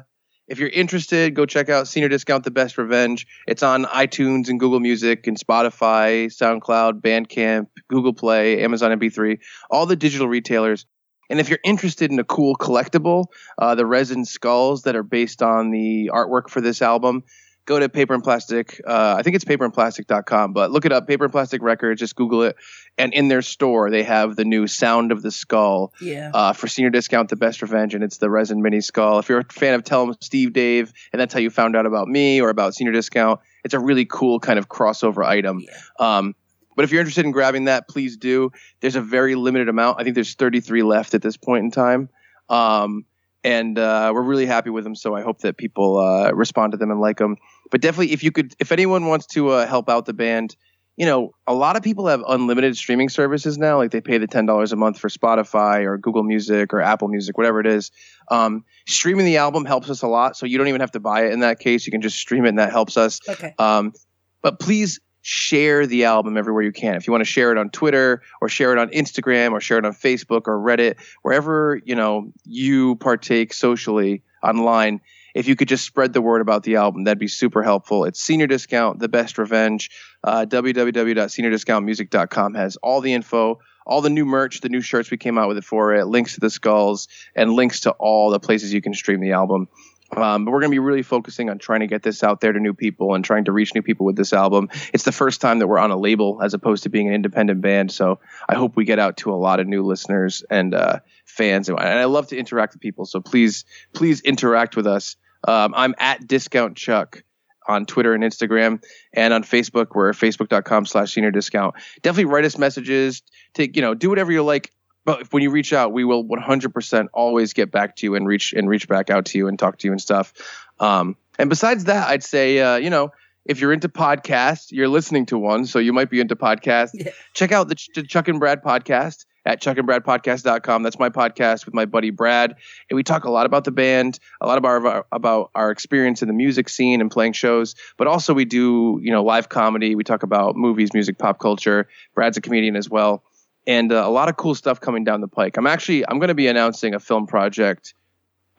S3: if you're interested, go check out Senior Discount The Best Revenge. It's on iTunes and Google Music and Spotify, SoundCloud, Bandcamp, Google Play, Amazon MP3, all the digital retailers. And if you're interested in a cool collectible, uh, the resin skulls that are based on the artwork for this album, go to Paper and Plastic. Uh, I think it's paper and paperandplastic.com, but look it up, Paper and Plastic Records, just Google it. And in their store, they have the new Sound of the Skull
S2: Yeah.
S3: uh, for senior discount, the best revenge, and it's the resin mini skull. If you're a fan of Tell 'em Steve Dave, and that's how you found out about me or about senior discount, it's a really cool kind of crossover item. Um, But if you're interested in grabbing that, please do. There's a very limited amount. I think there's 33 left at this point in time. Um, and uh, we're really happy with them. So I hope that people uh, respond to them and like them. But definitely, if you could, if anyone wants to uh, help out the band, you know, a lot of people have unlimited streaming services now. Like they pay the ten dollars a month for Spotify or Google Music or Apple Music, whatever it is. Um, streaming the album helps us a lot. So you don't even have to buy it in that case. You can just stream it, and that helps us.
S2: Okay.
S3: Um, but please share the album everywhere you can. If you want to share it on Twitter or share it on Instagram or share it on Facebook or Reddit, wherever you know you partake socially online, if you could just spread the word about the album, that'd be super helpful. It's Senior Discount, The Best Revenge. Uh, www.seniordiscountmusic.com has all the info, all the new merch, the new shirts we came out with it for it, links to the skulls, and links to all the places you can stream the album. Um, but we're going to be really focusing on trying to get this out there to new people and trying to reach new people with this album. It's the first time that we're on a label as opposed to being an independent band. So I hope we get out to a lot of new listeners and uh, fans. And I love to interact with people. So please, please interact with us. Um, I'm at Discount Chuck on Twitter and Instagram and on Facebook. We're facebook.com slash senior discount. Definitely write us messages Take, you know, do whatever you like. But when you reach out, we will 100% always get back to you and reach and reach back out to you and talk to you and stuff. Um, and besides that, I'd say, uh, you know, if you're into podcasts, you're listening to one, so you might be into podcasts.
S2: Yeah.
S3: Check out the, Ch- the Chuck and Brad podcast at chuckandbradpodcast.com. That's my podcast with my buddy Brad, and we talk a lot about the band, a lot about our, about our experience in the music scene and playing shows, but also we do you know live comedy. We talk about movies, music, pop culture. Brad's a comedian as well, and uh, a lot of cool stuff coming down the pike. I'm actually I'm going to be announcing a film project.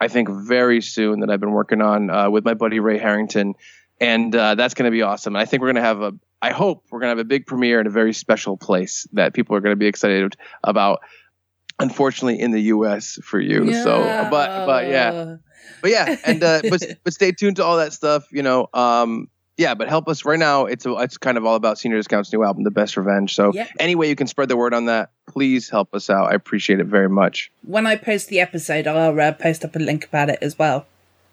S3: I think very soon that I've been working on uh, with my buddy Ray Harrington, and uh, that's going to be awesome. And I think we're going to have a, I hope we're going to have a big premiere in a very special place that people are going to be excited about. Unfortunately, in the U.S. for you, so but but yeah, but yeah, and uh, but but stay tuned to all that stuff. You know, um, yeah, but help us right now. It's a, it's kind of all about Senior Discount's new album, The Best Revenge. So
S2: Yeah.
S3: any way you can spread the word on that, please help us out. I appreciate it very much.
S2: When I post the episode, I'll uh, post up a link about it as well.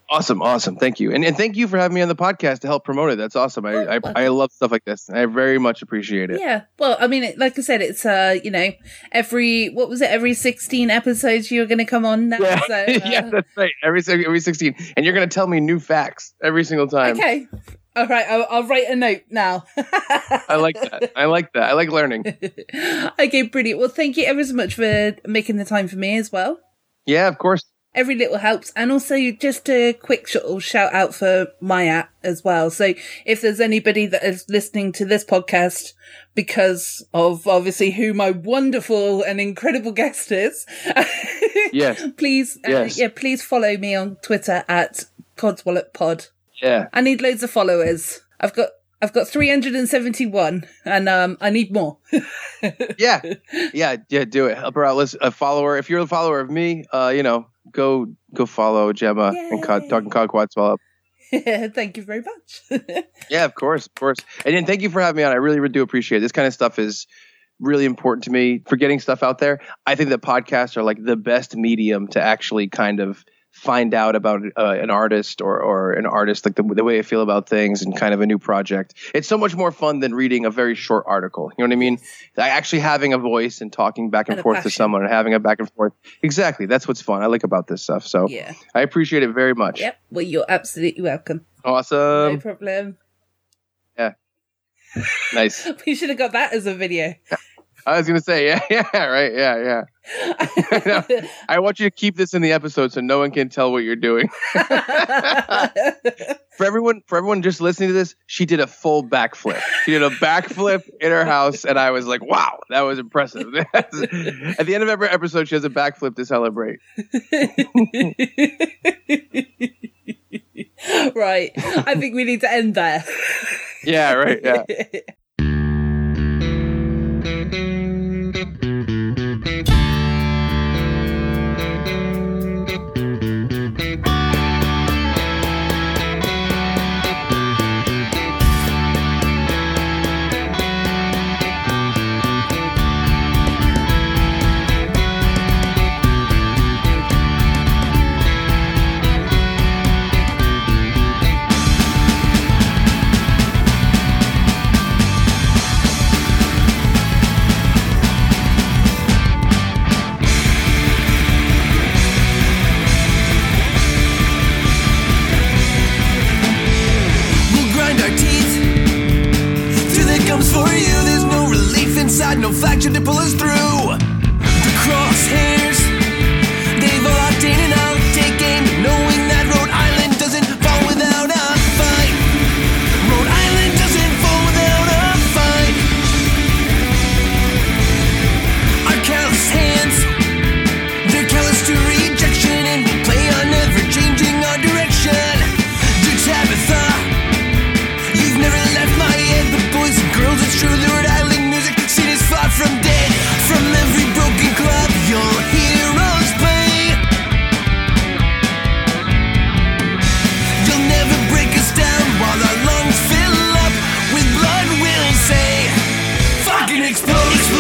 S3: Awesome, awesome. Thank you, and and thank you for having me on the podcast to help promote it. That's awesome. I I, I love stuff like this. I very much appreciate it.
S2: Yeah. Well, I mean, it, like I said, it's uh, you know, every what was it? Every sixteen episodes you're going to come on now.
S3: Yeah,
S2: So, uh,
S3: yeah, that's right. Every every sixteen, and you're gonna tell me new facts every single time.
S2: Okay. All right. I'll, I'll write a note now.
S3: I like that. I like that. I like learning.
S2: okay, brilliant. Well, thank you ever so much for making the time for me as well.
S3: Yeah, of course.
S2: Every little helps. And also just a quick shout out for my app as well. So if there's anybody that is listening to this podcast because of obviously who my wonderful and incredible guest is,
S3: Yes.
S2: please, uh, yeah, please follow me on Twitter at Codswallop Pod.
S3: Yeah.
S2: I need loads of followers. I've got, I've got 371 and, um, I need more.
S3: yeah, yeah, yeah. Do it. Help her out. Listen, a follower. If you're a follower of me, uh, you know, go go follow Gemma and Cod, talking Codquad Swallow.
S2: Thank you very much.
S3: Yeah, of course, of course. And thank you for having me on. I really, really do appreciate it. This kind of stuff is really important to me for getting stuff out there. I think that podcasts are like the best medium to actually kind of find out about uh, an artist or, or an artist, like the, the way I feel about things and kind of a new project. It's so much more fun than reading a very short article. You know what I mean? Like actually having a voice and talking back and,
S2: And
S3: forth to someone and having a back and forth. Exactly. That's what's fun. I like about this stuff. So
S2: yeah.
S3: I appreciate it very much.
S2: Yep. Well, you're absolutely welcome.
S3: Awesome.
S2: no problem. Yeah.
S3: nice.
S2: We should have got that as a video.
S3: I was gonna say, yeah, yeah, right, yeah, yeah. I want you to keep this in the episode so no one can tell what you're doing. for everyone, for everyone just listening to this, she did a full backflip. She did a backflip in her house, and I was like, "Wow, that was impressive." At the end of every episode, she has a backflip to celebrate.
S2: right. I think we need to end there.
S3: Yeah, right. Yeah.
S4: Attention fucking